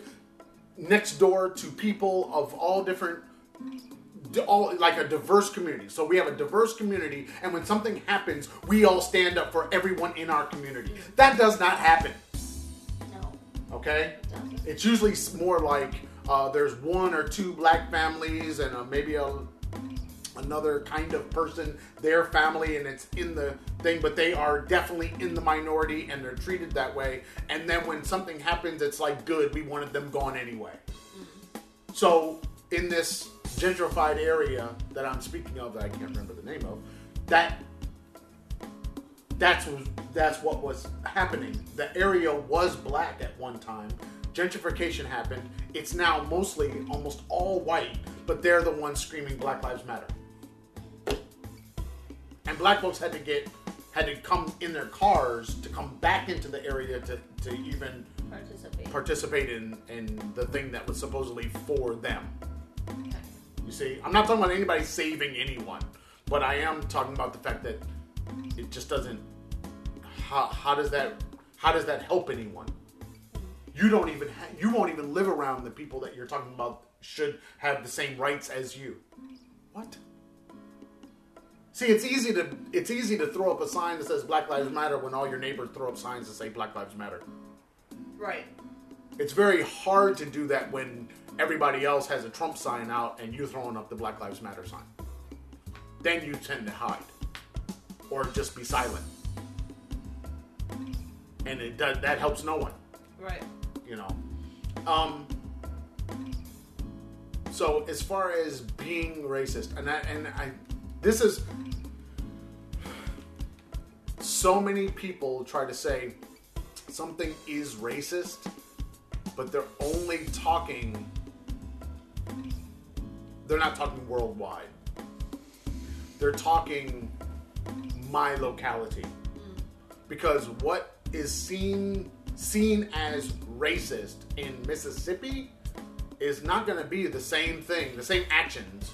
next door to people of all different all like a diverse community. So we have a diverse community and when something happens, we all stand up for everyone in our community. Mm. That does not happen, No, okay? it. It's usually more like uh, there's one or two black families and uh, maybe a, another kind of person, their family, and it's in the thing, but they are definitely in the minority and they're treated that way. And then when something happens, it's like, good, we wanted them gone anyway. So in this gentrified area that I'm speaking of, that I can't remember the name of, that that's that's what was happening. The area was black at one time. Gentrification happened. It's now mostly almost all white, but they're the ones screaming Black Lives Matter. And black folks had to get had to come in their cars to come back into the area to, to even Participate. participate in, in the thing that was supposedly for them. Okay. You see, I'm not talking about anybody saving anyone, but I am talking about the fact that it just doesn't. How, how does that how does that help anyone? You don't even ha- you won't even live around the people that you're talking about should have the same rights as you. What? See, it's easy to it's easy to throw up a sign that says Black Lives Matter when all your neighbors throw up signs that say Black Lives Matter. Right. It's very hard to do that when everybody else has a Trump sign out and you're throwing up the Black Lives Matter sign. Then you tend to hide or just be silent. And it does that helps no one, Right. You know. Um so as far as being racist and I and I this is so many people try to say something is racist, but they're only talking, they're not talking worldwide. They're talking my locality. Because what is seen seen as racist in Mississippi is not going to be the same thing, the same actions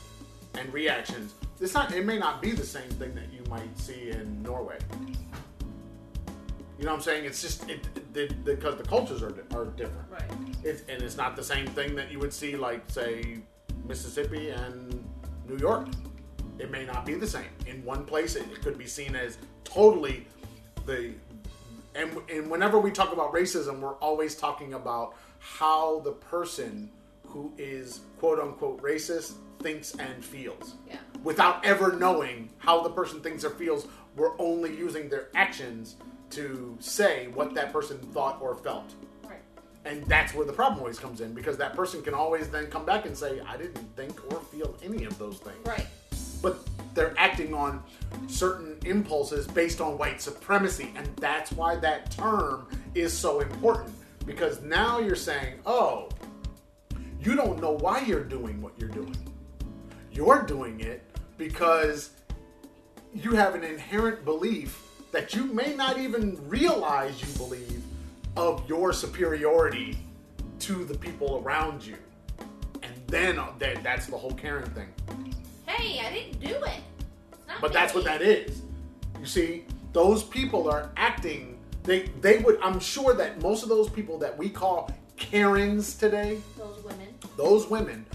and reactions. It's not. It may not be the same thing that you might see in Norway. You know what I'm saying? It's just it, it, because the cultures are are different. Right. It's, and it's not the same thing that you would see, like say, Mississippi and New York. It may not be the same. In one place, it, it could be seen as totally the. And, and whenever we talk about racism, we're always talking about how the person who is quote unquote racist thinks and feels Yeah. without ever knowing how the person thinks or feels. We're only using their actions to say what that person thought or felt. Right. And that's where the problem always comes in because that person can always then come back and say, I didn't think or feel any of those things. Right. But they're acting on certain impulses based on white supremacy. And that's why that term is so important because now you're saying, oh, you don't know why you're doing what you're doing. You're doing it because you have an inherent belief that you may not even realize you believe of your superiority to the people around you. And then uh, that, that's the whole Karen thing. Hey, I didn't do it. But that's what that is. You see, those people are acting. They they would. I'm sure that most of those people that we call Karens today, Those women. those women,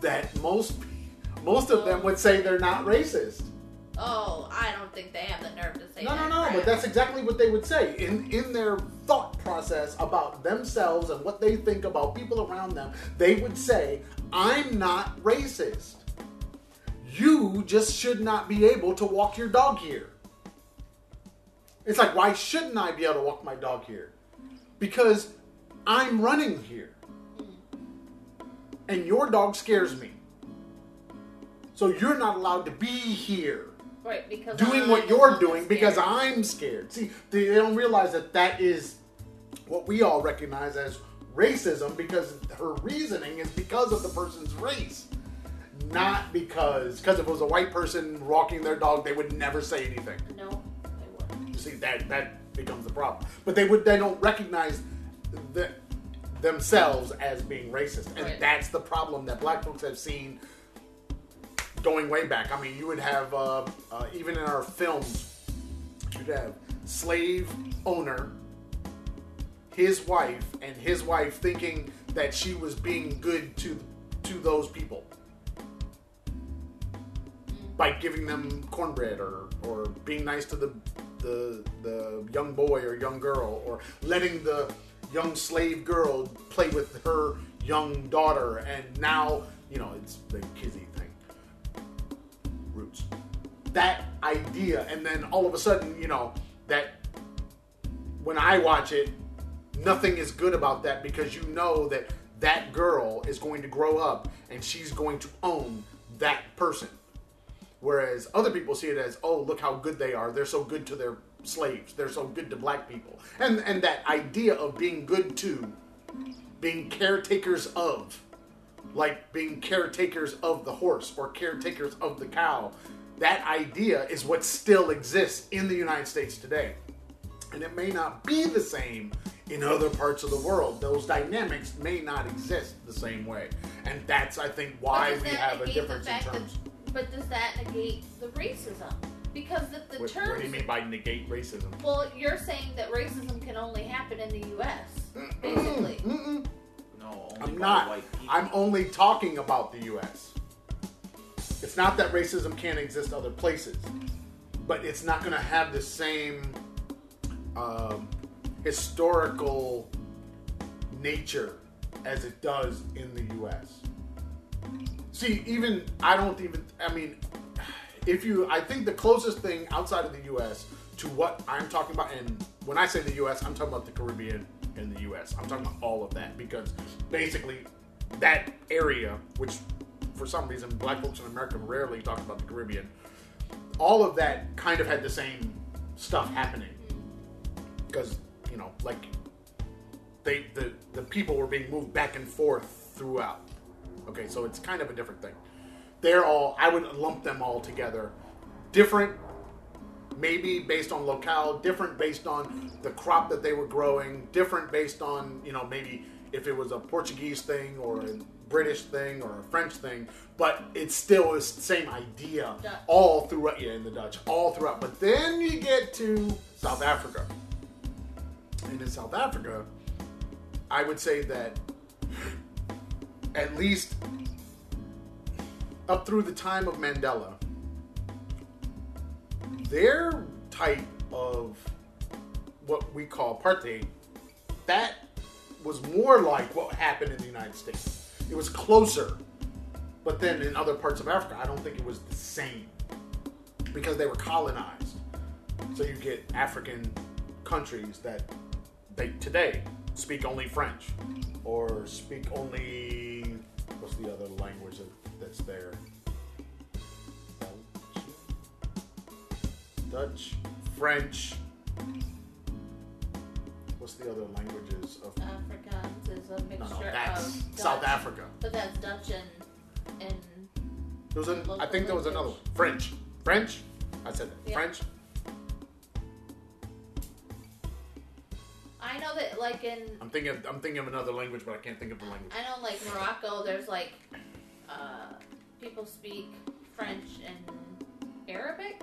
that most most of them would say they're not racist. Oh, I don't think they have the nerve to say No, that. no, no. crap. But that's exactly what they would say in in their thought process about themselves and what they think about people around them. They would say, "I'm not racist. You just should not be able to walk your dog here." It's like, why shouldn't I be able to walk my dog here? Because I'm running here, and your dog scares me. So you're not allowed to be here right because doing what you're doing because. I'm scared. See, they don't realize that that is what we all recognize as racism because her reasoning is because of the person's race, not because because if it was a white person walking their dog, they would never say anything. No, they wouldn't. You see that that becomes the problem. But they would they don't recognize the, themselves as being racist, and Right. that's the problem that black folks have seen going way back. I mean, you would have uh, uh, even in our films, you'd have slave owner, his wife, and his wife thinking that she was being good to to those people by giving them cornbread or or being nice to the the the young boy or young girl or letting the young slave girl play with her young daughter. And now you know it's the Kizzy thing. Roots. That idea. And then all of a sudden you know that when i watch it nothing is good about that because you know that that girl is going to grow up and she's going to own that person Whereas other people see it as, oh, look how good they are. They're so good to their slaves. They're so good to black people. And and that idea of being good to, being caretakers of, like being caretakers of the horse or caretakers of the cow, that idea is what still exists in the United States today. And it may not be the same in other parts of the world. Those dynamics may not exist the same way. And that's, I think, why we have a difference in terms. But does that negate the racism? Because the, the What, terms. what do you mean by negate racism? Well, you're saying that racism can only happen in the U.S. Basically. Mm-mm. No, only I'm by not. White. I'm only talking about the U.S. It's not that racism can't exist other places, but it's not going to have the same um, historical nature as it does in the U.S. See, even I don't even. I mean, if you, I think the closest thing outside of the U.S. to what I'm talking about, and when I say the U.S., I'm talking about the Caribbean and the U.S. I'm talking about all of that because basically that area, which for some reason black folks in America rarely talk about the Caribbean, all of that kind of had the same stuff happening because you know, like they the the people were being moved back and forth throughout. Okay, so it's kind of a different thing. They're all I would lump them all together. Different maybe based on locale, different based on the crop that they were growing, different based on, you know, maybe if it was a Portuguese thing or a British thing or a French thing, but it still is the same idea Dutch. all throughout yeah, in the Dutch, all throughout. But then you get to South Africa. And in South Africa, I would say that at least up through the time of Mandela, their type of what we call apartheid, that was more like what happened in the United States. It was closer, but then in other parts of Africa, I don't think it was the same because they were colonized. So you get African countries that they today speak only French or speak only the other language that, that's there? Dutch, French. What's the other languages of? Afrikaans is a mixture no, that's of Dutch, South Africa. But that's Dutch and and There was an, I think there was another one. French. French. I said that. Yeah. French. I know that like in I'm thinking. Of, I'm thinking of another language, but I can't think of the language. I know like Morocco, there's like uh, people speak French and Arabic.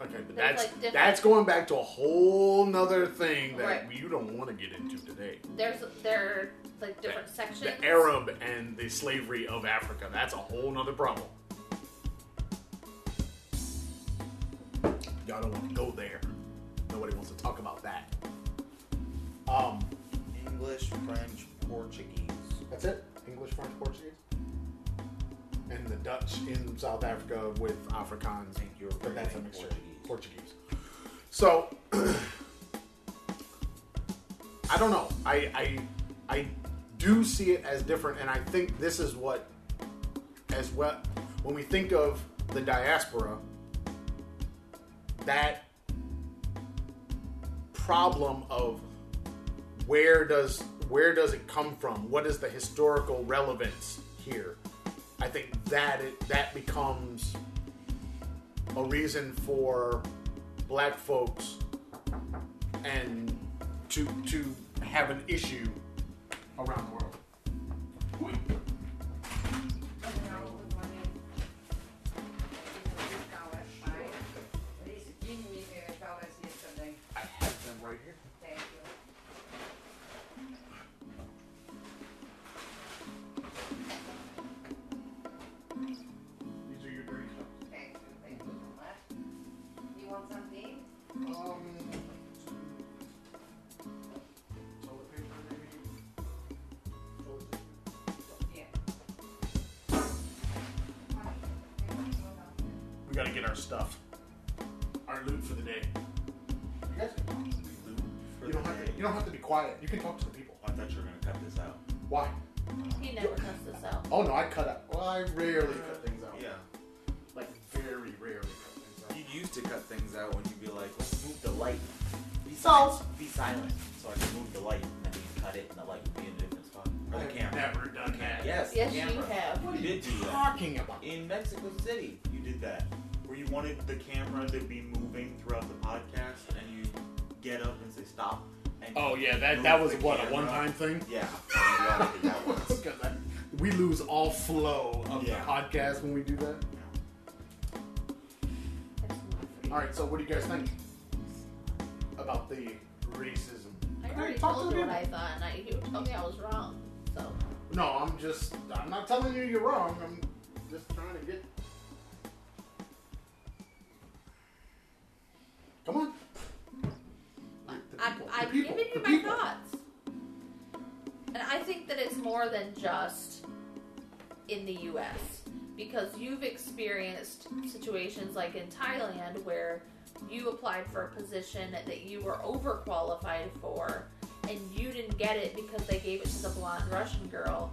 Okay, but There's, that's like, that's going back to a whole nother thing that Right. you don't want to get into today. There's there are like different sections. The Arab and the slavery of Africa. That's a whole nother problem. Y'all don't want to go there. Nobody wants to talk about that. Um, English, French, Portuguese. that's it. English, French, Portuguese, and the Dutch in South Africa with Afrikaans. Think you're But that's a mixture. Portuguese. Portuguese. So I don't know. I, I I do see it as different, and I think this is what, as well, when we think of the diaspora, that problem of where does where does it come from? What is the historical relevance here? I think that it, that becomes a reason for black folks and to to have an issue around the world. We gotta get our stuff, our loot for the day. You guys can talk. For You the don't have day. to. You don't have to be quiet. You can talk to the people. I thought you were gonna cut this out. Why? He never cuts this out. Oh no, I cut out. Well, I rarely cut things out. Yeah. Like very rarely cut things out. You used to cut things out when you'd be like, let's move the light. Be So- silent. Be silent. So I can move the light, and then you cut it, and the light would be in a different spot. Or the I've camera. never done that. Yes. Yes, the you have. What are You you did do that. talking about? In Mexico City, you did that. Where you wanted the camera to be moving throughout the podcast, and you get up and say stop. And Oh yeah, that that was the what a one-time thing. Yeah. You only did that that- we lose all flow of Yeah. the podcast when we do that. All right, so what do you guys think about the racism? I already Talk told you what. I thought, and I, you told me I was wrong. So No, I'm just. I'm not telling you you're wrong. I'm just trying to get. Come on. The I'm, people, I'm the people, giving you the my people. thoughts, and I think that it's more than just in the U.S. because you've experienced situations like in Thailand where you applied for a position that you were overqualified for, and you didn't get it because they gave it to the blonde Russian girl.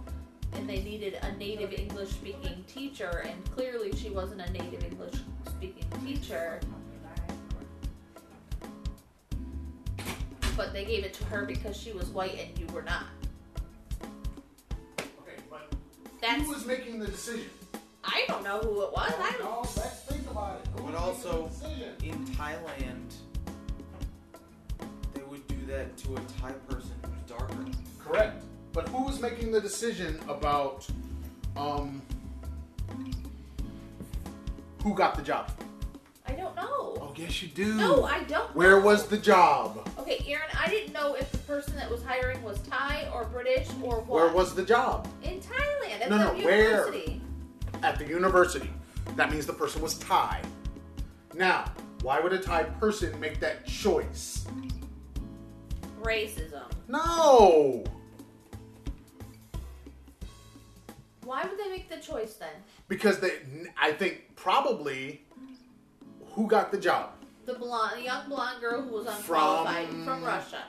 And they needed a native English speaking teacher, and clearly she wasn't a native English speaking teacher. But they gave it to her because she was white and you were not. Okay, but That's who was making the decision? I don't know who it was. I don't. No, let's think about it. Who But was also- the decision? In Thailand, they would do that to a Thai person who's darker. Correct. But who was making the decision about um who got the job? I don't know. Oh yes you do. No, I don't. Where know. was the job? Okay, Aaron. I didn't know if the person that was hiring was Thai or British or what. Where was the job? in Thailand at No, the no, where? At the university. That means the person was Thai. Now, why would a Thai person make that choice? Racism. No. Why would they make the choice then? Because they I think probably who got the job? The blonde, the young blonde girl who was From- from, Russia.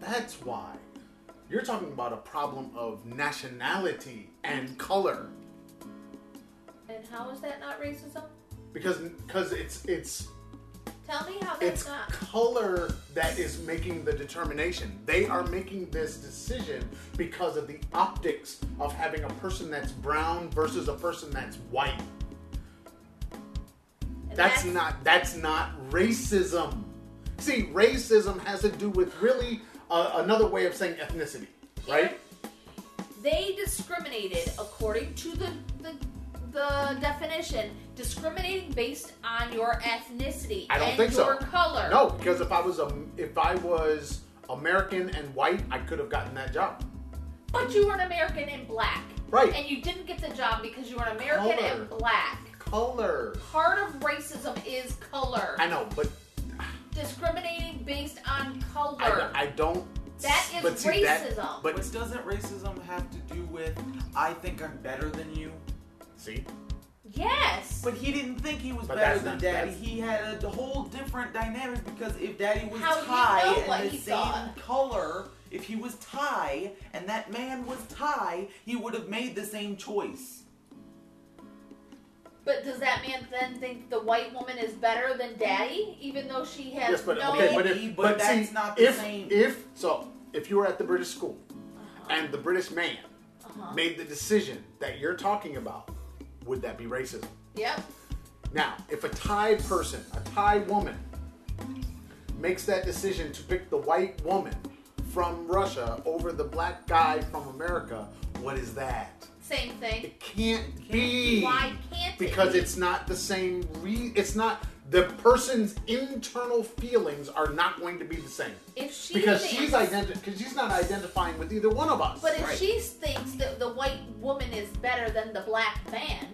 That's why. You're talking about a problem of nationality and color. And how is that not racism? Because because it's it's Tell me how that's it's not. color that is making the determination. They are making this decision because of the optics of having a person that's brown versus a person that's white. And That's not that's not racism. See, racism has to do with really uh, another way of saying ethnicity, right? They discriminated according to the, the the definition, discriminating based on your ethnicity I don't and think so. your color. No, because if I was a if I was American and white, I could have gotten that job. But you were an American and black. Right. And you didn't get the job because you were an American Color. and black. Color. Part of racism is color. I know, but Discriminating based on color. I, I don't. That is but see, that- racism. but But doesn't racism have to do with I think I'm better than you? see, yes. But he didn't think he was But better that's than not- Daddy. that's- He had a whole different dynamic because if Daddy was How do you Thai know and what the he same thought? color, if he was Thai and that man was Thai, he would have made the same choice. But does that man then think the white woman is better than daddy, even though she has yes, but no? okay, but Maybe, if but but that's see, not the if same. if so, if you were at the British school Uh-huh. and the British man. Uh-huh. made the decision that you're talking about, would that be racism? Yep. Now, if a Thai person, a Thai woman, makes that decision to pick the white woman from Russia over the black guy from America, what is that? Same thing. It can't be. Why can't it Because be? it's not the same. Re- it's not the person's internal feelings are not going to be the same. If she Because thinks, she's identi- because she's not identifying with either one of us. But if Right. she thinks that the white woman is better than the black man,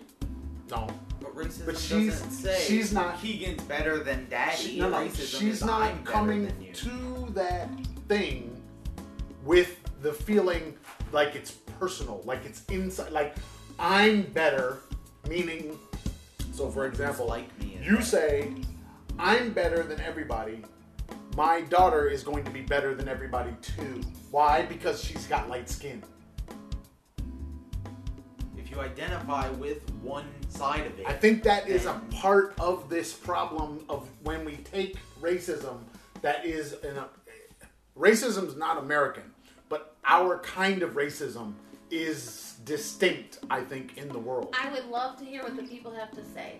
no, But racism But she's- doesn't say she's not- Keegan's better than Daddy. She- no, no, Racism she's is not I'm coming than you. to that thing with the feeling like it's personal, like it's inside, like I'm better, meaning. So, for example, like you say, "I'm better than everybody." My daughter is going to be better than everybody too. Why? Because she's got light skin. If you identify with one side of it, I think that is a part of this problem of when we take racism that is in a racism's not American, but our kind of racism is distinct, I think, in the world. I would love to hear what the people have to say.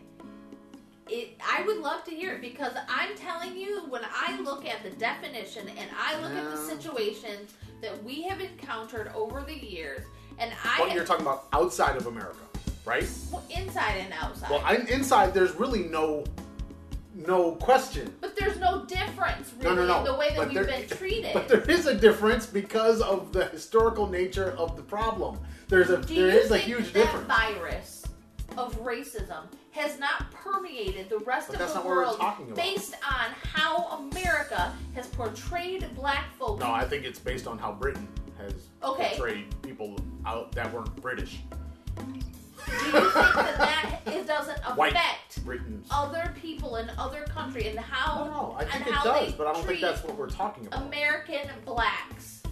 It, I would love to hear it because I'm telling you, when I look at the definition and I look at the ah. situations that we have encountered over the years, and I What you're talking about outside of America, right? well, inside and outside. Well, I'm inside. There's really no no question. but there's no difference really no, no. in the way that But we've there- been treated. But there is a difference because of the historical nature of the problem. There's a Do there is a huge that, difference. virus of racism has not permeated the rest But of the not what we're world based on how America has portrayed black folks? No, I think it's based on how Britain has Okay. portrayed people out that weren't British. Do you think that that it doesn't White affect Britons. other people in other country and how no, no, I and think it how does, they but I don't think treat that's what we're talking about. American blacks?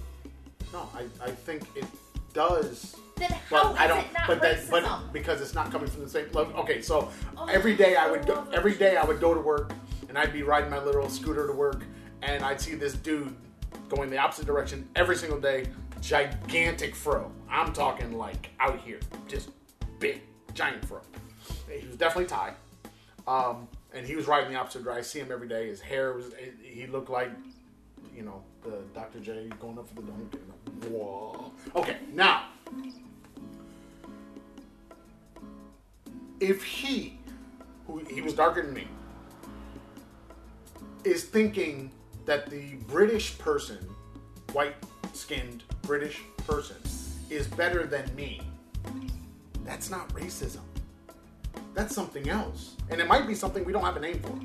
no, I, I think it does. Then But how is I don't. it not but that, racism? but because it's not coming from the same. Look, okay, so Oh, every day I would go. love it. day I would go to work, and I'd be riding my little scooter to work, and I'd see this dude going the opposite direction every single day. Gigantic fro. I'm talking like out here, just big, giant fro. He was definitely Thai. Um, and he was riding the opposite direction. I see him every day. His hair was. He looked like, you know, the Dr. J going up for the dunk. Whoa. Okay, now if he, who he was darker than me, is thinking that the British person, white skinned British person, is better than me, that's not racism. That's something else. And it might be something we don't have a name for.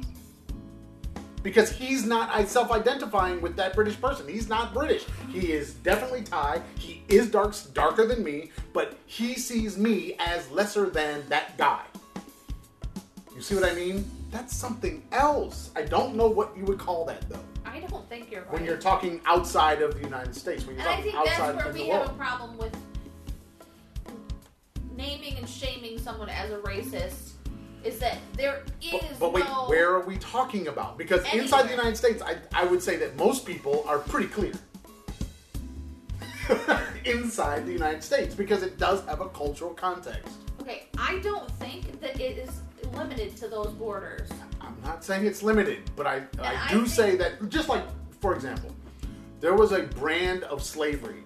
Because he's not self identifying with that British person. He's not British. He is definitely Thai. He is dark, darker than me, but he sees me as lesser than that guy. You see what I mean? That's something else. I don't know what you would call that though. I don't think you're right. When you're talking outside of the United States, when you're and I talking think that's outside where of the we have a problem with naming and shaming someone as a racist. Is that there is But, but wait, no where are we talking about? Because inside the United States, I, I would say that most people are pretty clear. inside the United States, because it does have a cultural context. Okay, I don't think that it is limited to those borders. I'm not saying it's limited, but I, I I do say that, just like, for example, there was a brand of slavery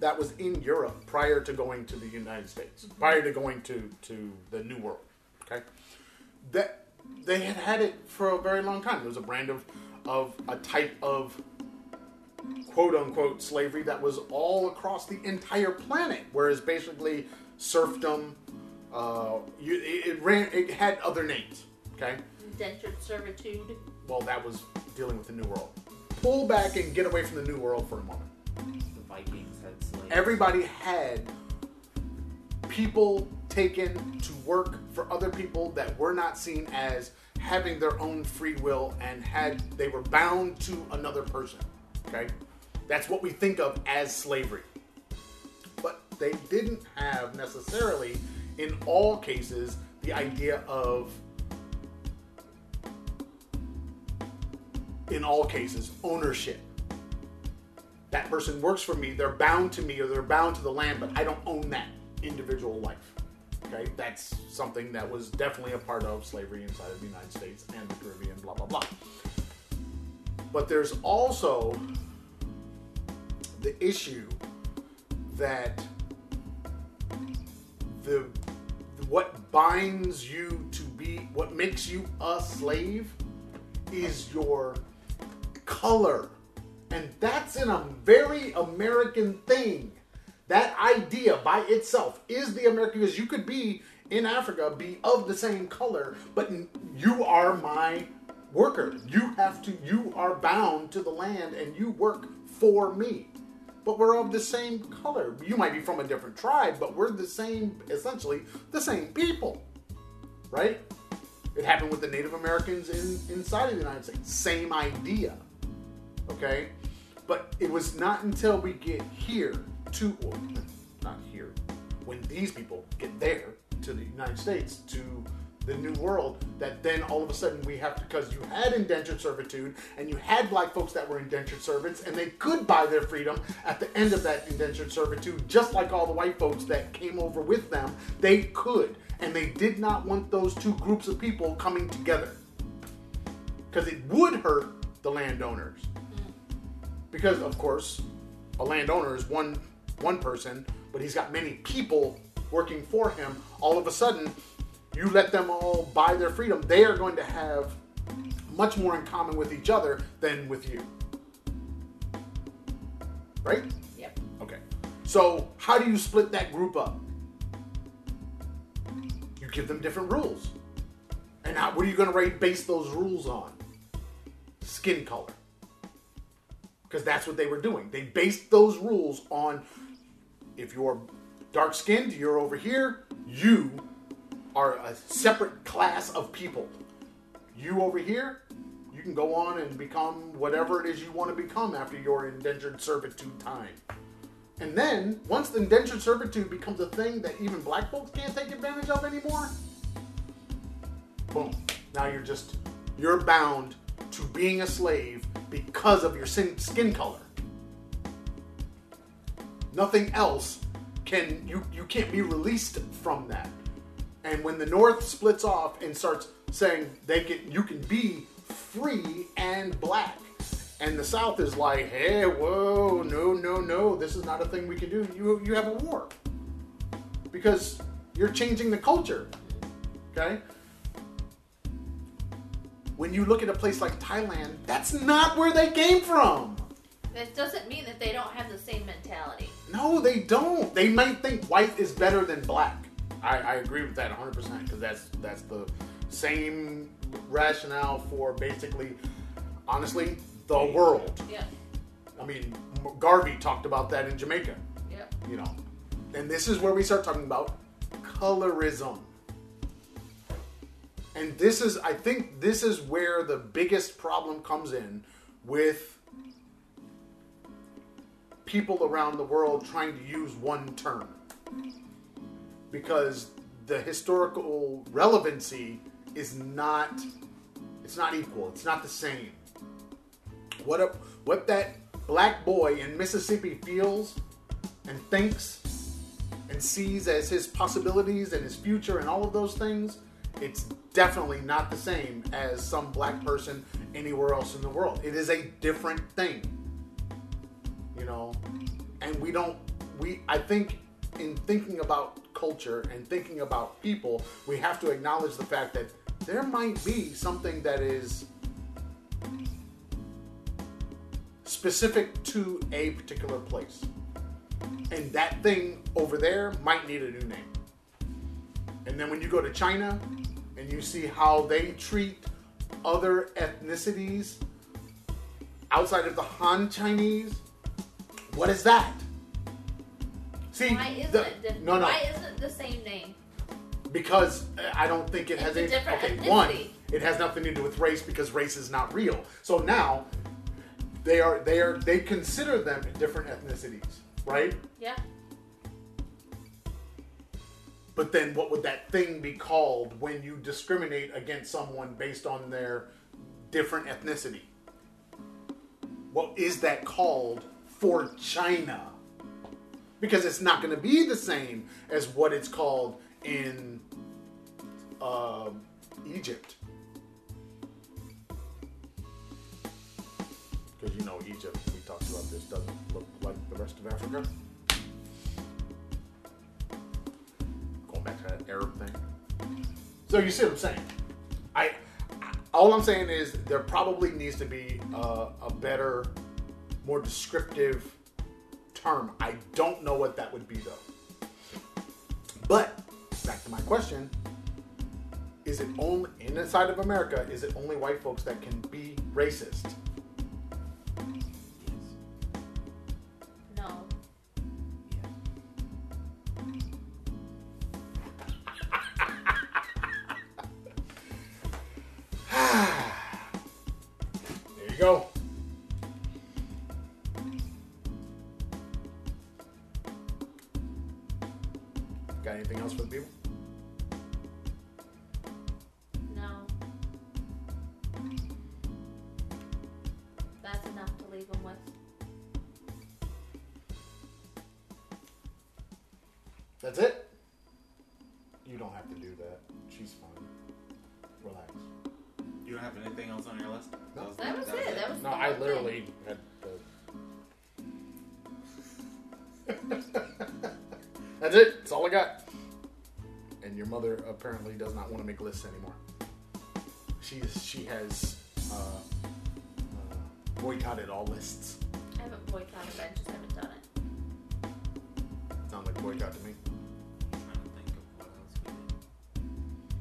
that was in Europe prior to going to the United States, prior to going to, to the New World. Okay, that they had had it for a very long time. There was a brand of of a type of quote unquote slavery that was all across the entire planet, whereas basically serfdom, uh, you, it, it ran, it had other names. Okay, Indentured servitude. well, that was dealing with the New World. Pull back and get away from the New World for a moment. The Vikings had slaves. Everybody had people taken to work for other people that were not seen as having their own free will and had they were bound to another person. Okay? That's what we think of as slavery. But they didn't have necessarily in all cases the idea of in all cases ownership that person works for me, they're bound to me or they're bound to the land, but I don't own that individual life. Okay, that's something that was definitely a part of slavery inside of the United States and the Caribbean, blah, blah, blah. But there's also the issue that the what binds you to be what makes you a slave is your color and that's in a very american thing that idea by itself is the american because you could be in africa be of the same color but you are my worker you have to you are bound to the land and you work for me but we're of the same color. You might be from a different tribe, but we're the same, essentially, the same people. Right? It happened with the Native Americans in, inside of the United States. Same idea. Okay? But it was not until we get here to, or not here, when these people get there to the United States, to the new world that then all of a sudden we have to because you had indentured servitude and you had black folks that were indentured servants and they could buy their freedom at the end of that indentured servitude just like all the white folks that came over with them they could and they did not want those two groups of people coming together because it would hurt the landowners because of course a landowner is one one person but he's got many people working for him all of a sudden you let them all buy their freedom, they are going to have much more in common with each other than with you. Right? Yep. Okay. So, how do you split that group up? You give them different rules. And how, what are you going to base those rules on? Skin color. Because that's what they were doing. They based those rules on if you're dark skinned, you're over here, you are a separate class of people. You over here, you can go on and become whatever it is you want to become after your indentured servitude time. And then, once the indentured servitude becomes a thing that even black folks can't take advantage of anymore, boom. Now you're just, you're bound to being a slave because of your skin color. Nothing else can, you, you can't be released from that. And when the North splits off and starts saying they can, you can be free and black, and the South is like, hey, whoa, no, no, no, this is not a thing we can do. You you have a war because you're changing the culture. Okay. When you look at a place like Thailand, that's not where they came from. That doesn't mean that they don't have the same mentality. No, they don't. They might think white is better than black. I, I agree with that 100% because that's that's the same rationale for basically, honestly, the world. Yeah. I mean, Garvey talked about that in Jamaica. Yep. You know, and this is where we start talking about colorism. And this is, I think, this is where the biggest problem comes in with people around the world trying to use one term because the historical relevancy is not it's not equal. It's not the same. What a, what that black boy in Mississippi feels and thinks and sees as his possibilities and his future and all of those things, it's definitely not the same as some black person anywhere else in the world. It is a different thing. You know, and we don't we I think in thinking about culture and thinking about people, we have to acknowledge the fact that there might be something that is specific to a particular place. And that thing over there might need a new name. And then when you go to China and you see how they treat other ethnicities outside of the Han Chinese, what is that? See, why isn't the, it different? No, no. Why isn't it the same name? Because uh, I don't think it it's has a different okay, ethnicity. one, it has nothing to do with race because race is not real. So now they are they are they consider them different ethnicities, right? Yeah. But then what would that thing be called when you discriminate against someone based on their different ethnicity? What is that called for China. Because it's not going to be the same as what it's called in uh, Egypt. Because you know, Egypt, we talked about this, doesn't look like the rest of Africa. Back to that Arab thing. So you see what I'm saying? I, all I'm saying is there probably needs to be a, a better, more descriptive term. I don't know what that would be though. But back to my question: Is it only inside of America? Is it only white folks that can be racist? You go. Got anything else for the people? It. That's all I got. And your mother apparently does not want to make lists anymore. She is, she has uh, uh, boycotted all lists. I haven't boycotted. I just haven't done it. Sounds like boycott to me. I'm trying to think of what else we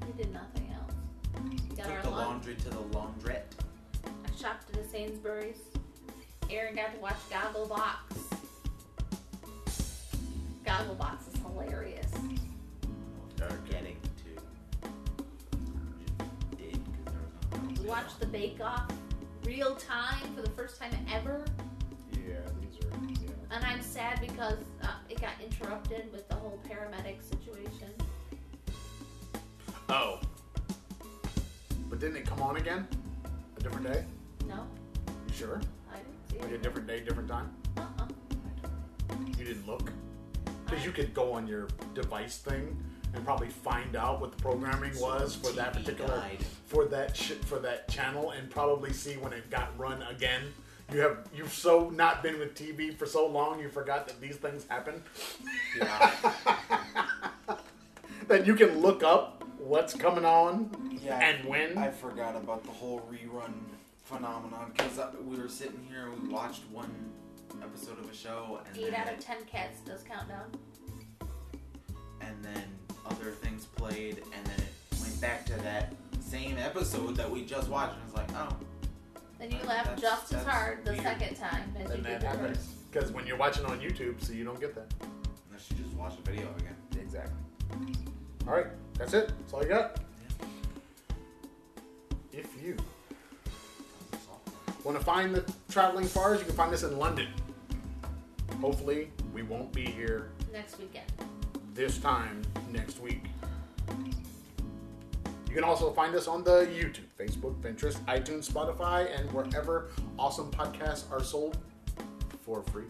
did. We did nothing else. We got Took our the lunch. laundry to the laundrette. I shopped at the Sainsbury's. Aaron got to watch Gogglebox. Gogglebox on again? A different day? No, You sure? I didn't see Like a it. different day, different time? Uh-uh. You didn't look? Because you could go on your device thing and probably find out what the programming was for that TV particular guide. for that sh- for that channel and probably see when it got run again. You have you've so not been with TV for so long you forgot that these things happen Yeah. that you can look up what's coming on Yeah, and when. I forgot about the whole rerun phenomenon because we were sitting here and we watched one episode of a show and Eight then, out of ten cats does countdown. and then other things played and then it went back to that same episode that we just watched and it's like, oh, Then you Uh, laugh that's- just as that's hard the weird. second time as then you that did the first. because when you're watching on YouTube, so you don't get that. unless you just watch the video again. Exactly. All right, that's it. That's all you got. If you want to find the traveling fars, you can find us in London. Hopefully, we won't be here Next weekend. this time next week. You can also find us on the YouTube, Facebook, Pinterest, iTunes, Spotify, and wherever awesome podcasts are sold for free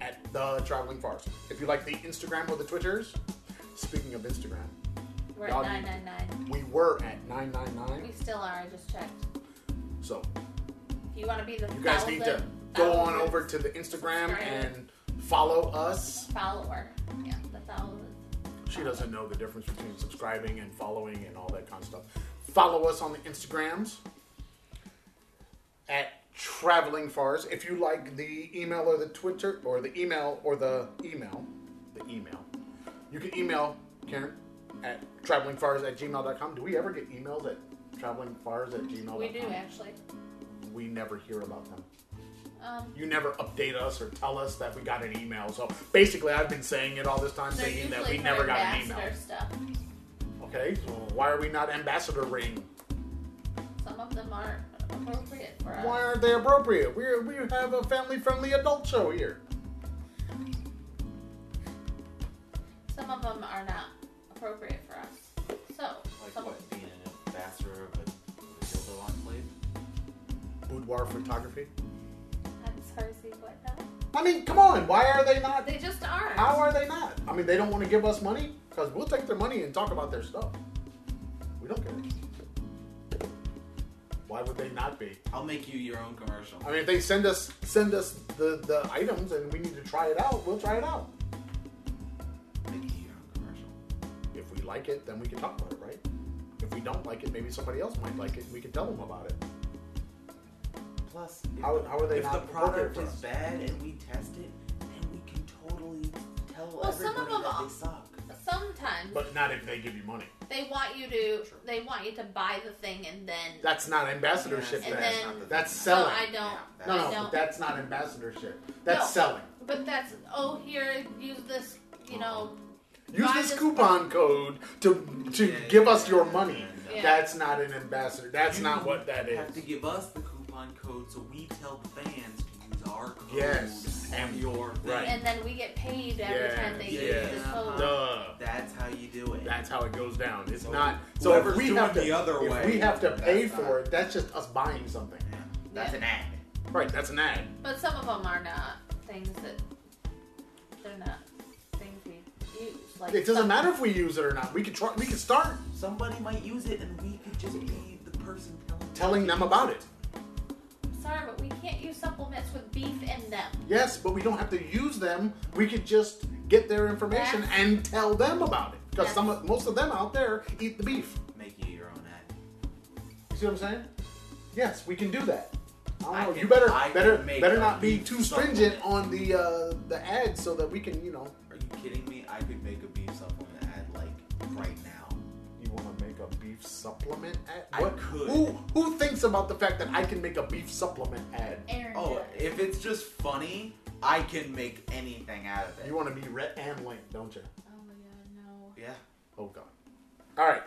at the Traveling Fars. If you like the Instagram or the Twitters, speaking of Instagram, We're Y'all at need- 999. we were at 999. We still are, I just checked. So If you want to be the you guys need to thousand- go on thousandth over to the Instagram and follow us. follower. Yeah, the thousand. She doesn't know the difference between subscribing and following and all that kind of stuff. Follow us on the Instagrams at Traveling Fars. If you like the email or the Twitter or the email or the email, the email, you can email Karen at travelingfars at gmail.com. Do we ever get emails at travelingfars at gmail.com? We do actually. We never hear about them. Um, You never update us or tell us that we got an email. So basically, I've been saying it all this time, thinking that we never got an email. stuff. Okay, so why are we not ambassador ring? Some of them aren't appropriate for us. Why aren't they appropriate? We we have a family friendly adult show here. Some of them are not appropriate for us. So, Like some what? Being an ambassador of a dildo enclave? Boudoir photography. I'm sorry, see what now? I mean, come on. Why are they not? They just aren't. How are they not? I mean, they don't want to give us money because we'll take their money and talk about their stuff. We don't care. Why would they not be? I'll make you your own commercial. I mean, if they send us send us the the items and we need to try it out, we'll try it out. Like it, then we can talk about it, right? If we don't like it, maybe somebody else might like it. and We can tell them about it. Plus, if, How- how are they if not the product is bad and we test it, then we can totally tell Well, some of everybody them that are- they suck. Sometimes But not if they give you money. they want you to they want you to buy the thing and then That's not ambassadorship. And then. then- not the That's selling. No, I don't. Yeah, no, no, but don't. that's not ambassadorship. That's No. selling. But that's oh here use this you know Use this this coupon code to to Yeah, give yeah, us your money. yeah, yeah. That's not an ambassador. That's You not what that is. have to give us the coupon code so we tell the fans to use our code Yes, and- your right. and then we get paid every Yeah, time they yeah. use the code. Duh. That's how you do it. That's how it goes down. It's So not. So if we have to, the other if way, we have to that's pay not- for it, that's just us buying something. Yeah, that's Yeah. an ad. Right. That's an ad. But some of them are not things that Like It doesn't matter if we use it or not. We could try. We could start Somebody might use it, and we could just be the person telling telling them about it. Sorry, but we can't use supplements with beef in them. Yes, but we don't have to use them. We could just get their information That's- and tell them about it. Because Yes. some, most of them out there eat the beef. Make you your own ad. You see what I'm saying? Yes, we can do that. I don't I know. can- you better I better make better not be beef too supplement. stringent on the uh, the ads so that we can you know. Are you kidding me? I could right now. You want to make a beef supplement ad? I could. Who who thinks about the fact that I can make a beef supplement ad? Aaron. Oh, does. if it's just funny, I can make anything out of it. You want to be Rhett and Link, don't you? Oh my god, no. yeah, Oh God. All right.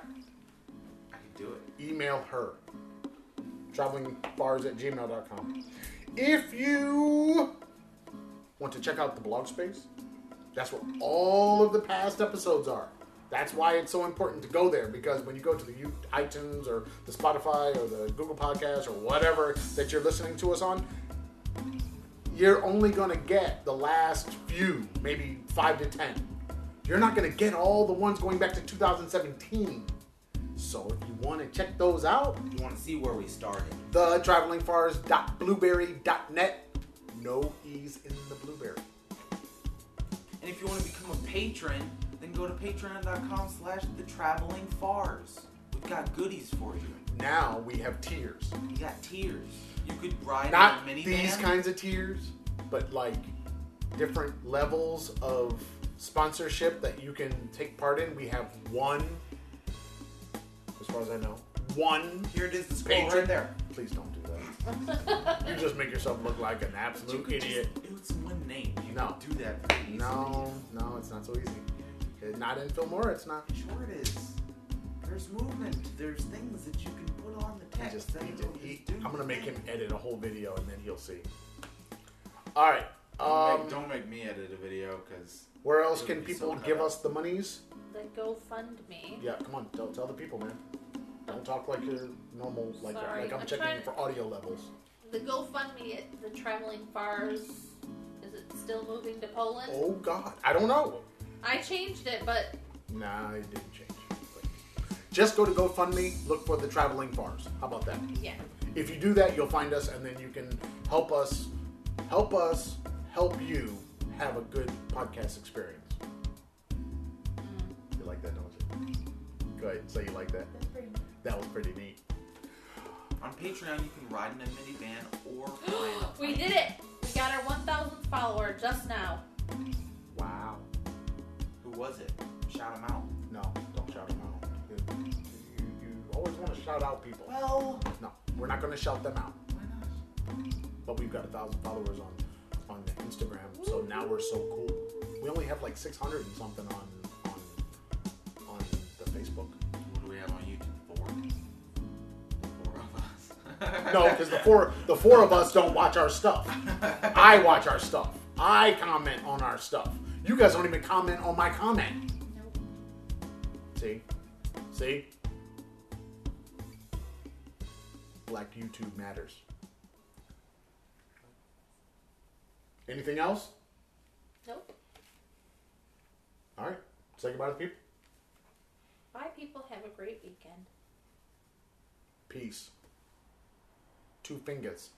I can do it. email her travelingfars at gmail.com if you want to check out the blog space that's where all of the past episodes are that's why it's so important to go there because when you go to the itunes or the spotify or the google podcast or whatever that you're listening to us on you're only going to get the last few maybe five to ten you're not going to get all the ones going back to 2017 so if you want to check those out, You want to see where we started? the travelingfars.blubrry.net. No ease in the blubrry. And if you want to become a patron, go to patreon.com slash the traveling fars. We've got goodies for you. Now we have tiers. You got tiers. You could ride Not a minivan. these kinds of tiers, but like different levels of sponsorship that you can take part in. We have one, as far as I know, one. Here it is, the scroll Patron. right there. Please don't do that. you just make yourself look like an absolute idiot. Just, it's one name. You No. do that. No, no, it's not so easy. It's not in Filmora. It's not. Sure it is. There's movement. There's things that you can put on the He text. just, that he will just, just he, I'm gonna make him edit a whole video and then he'll see. All right. Don't, Um, make, don't make me edit a video because where else can people so give out. us the monies? The GoFundMe. Yeah, come on, tell, tell the people, man. Don't talk like you're normal, like Sorry, like I'm, I'm checking trying- for audio levels. The GoFundMe at the Traveling Fars. Is it still moving to Poland? Oh God, I don't know. I changed it, but Nah, it didn't change. But just go to GoFundMe, look for the traveling Fars. How about that? yeah. If you do that, you'll find us, and then you can help us, help us, help you have a good podcast experience. Mm, You like that, don't you? Go ahead, say you like that. that's pretty That was pretty neat. on Patreon you can ride in a minivan or fly in a We did it! We got our 1,000th follower just now. Wow. Who was it? Shout him out. No, don't shout them out. You, you, you always want to shout out people. Well, No, we're not going to shout them out. why not? But we've got a thousand followers on on Instagram, so now we're so cool. We only have like 600 and something on on on the Facebook. What do we have on YouTube? Four. Four of us. No, because the four the four of us don't watch our stuff. I watch our stuff. I comment on our stuff. You guys don't even comment on my comment. Nope. See? See? Black YouTube matters. Anything else? Nope. All right. Say goodbye to the people. Bye, people. Have a great weekend. Peace. Two fingers.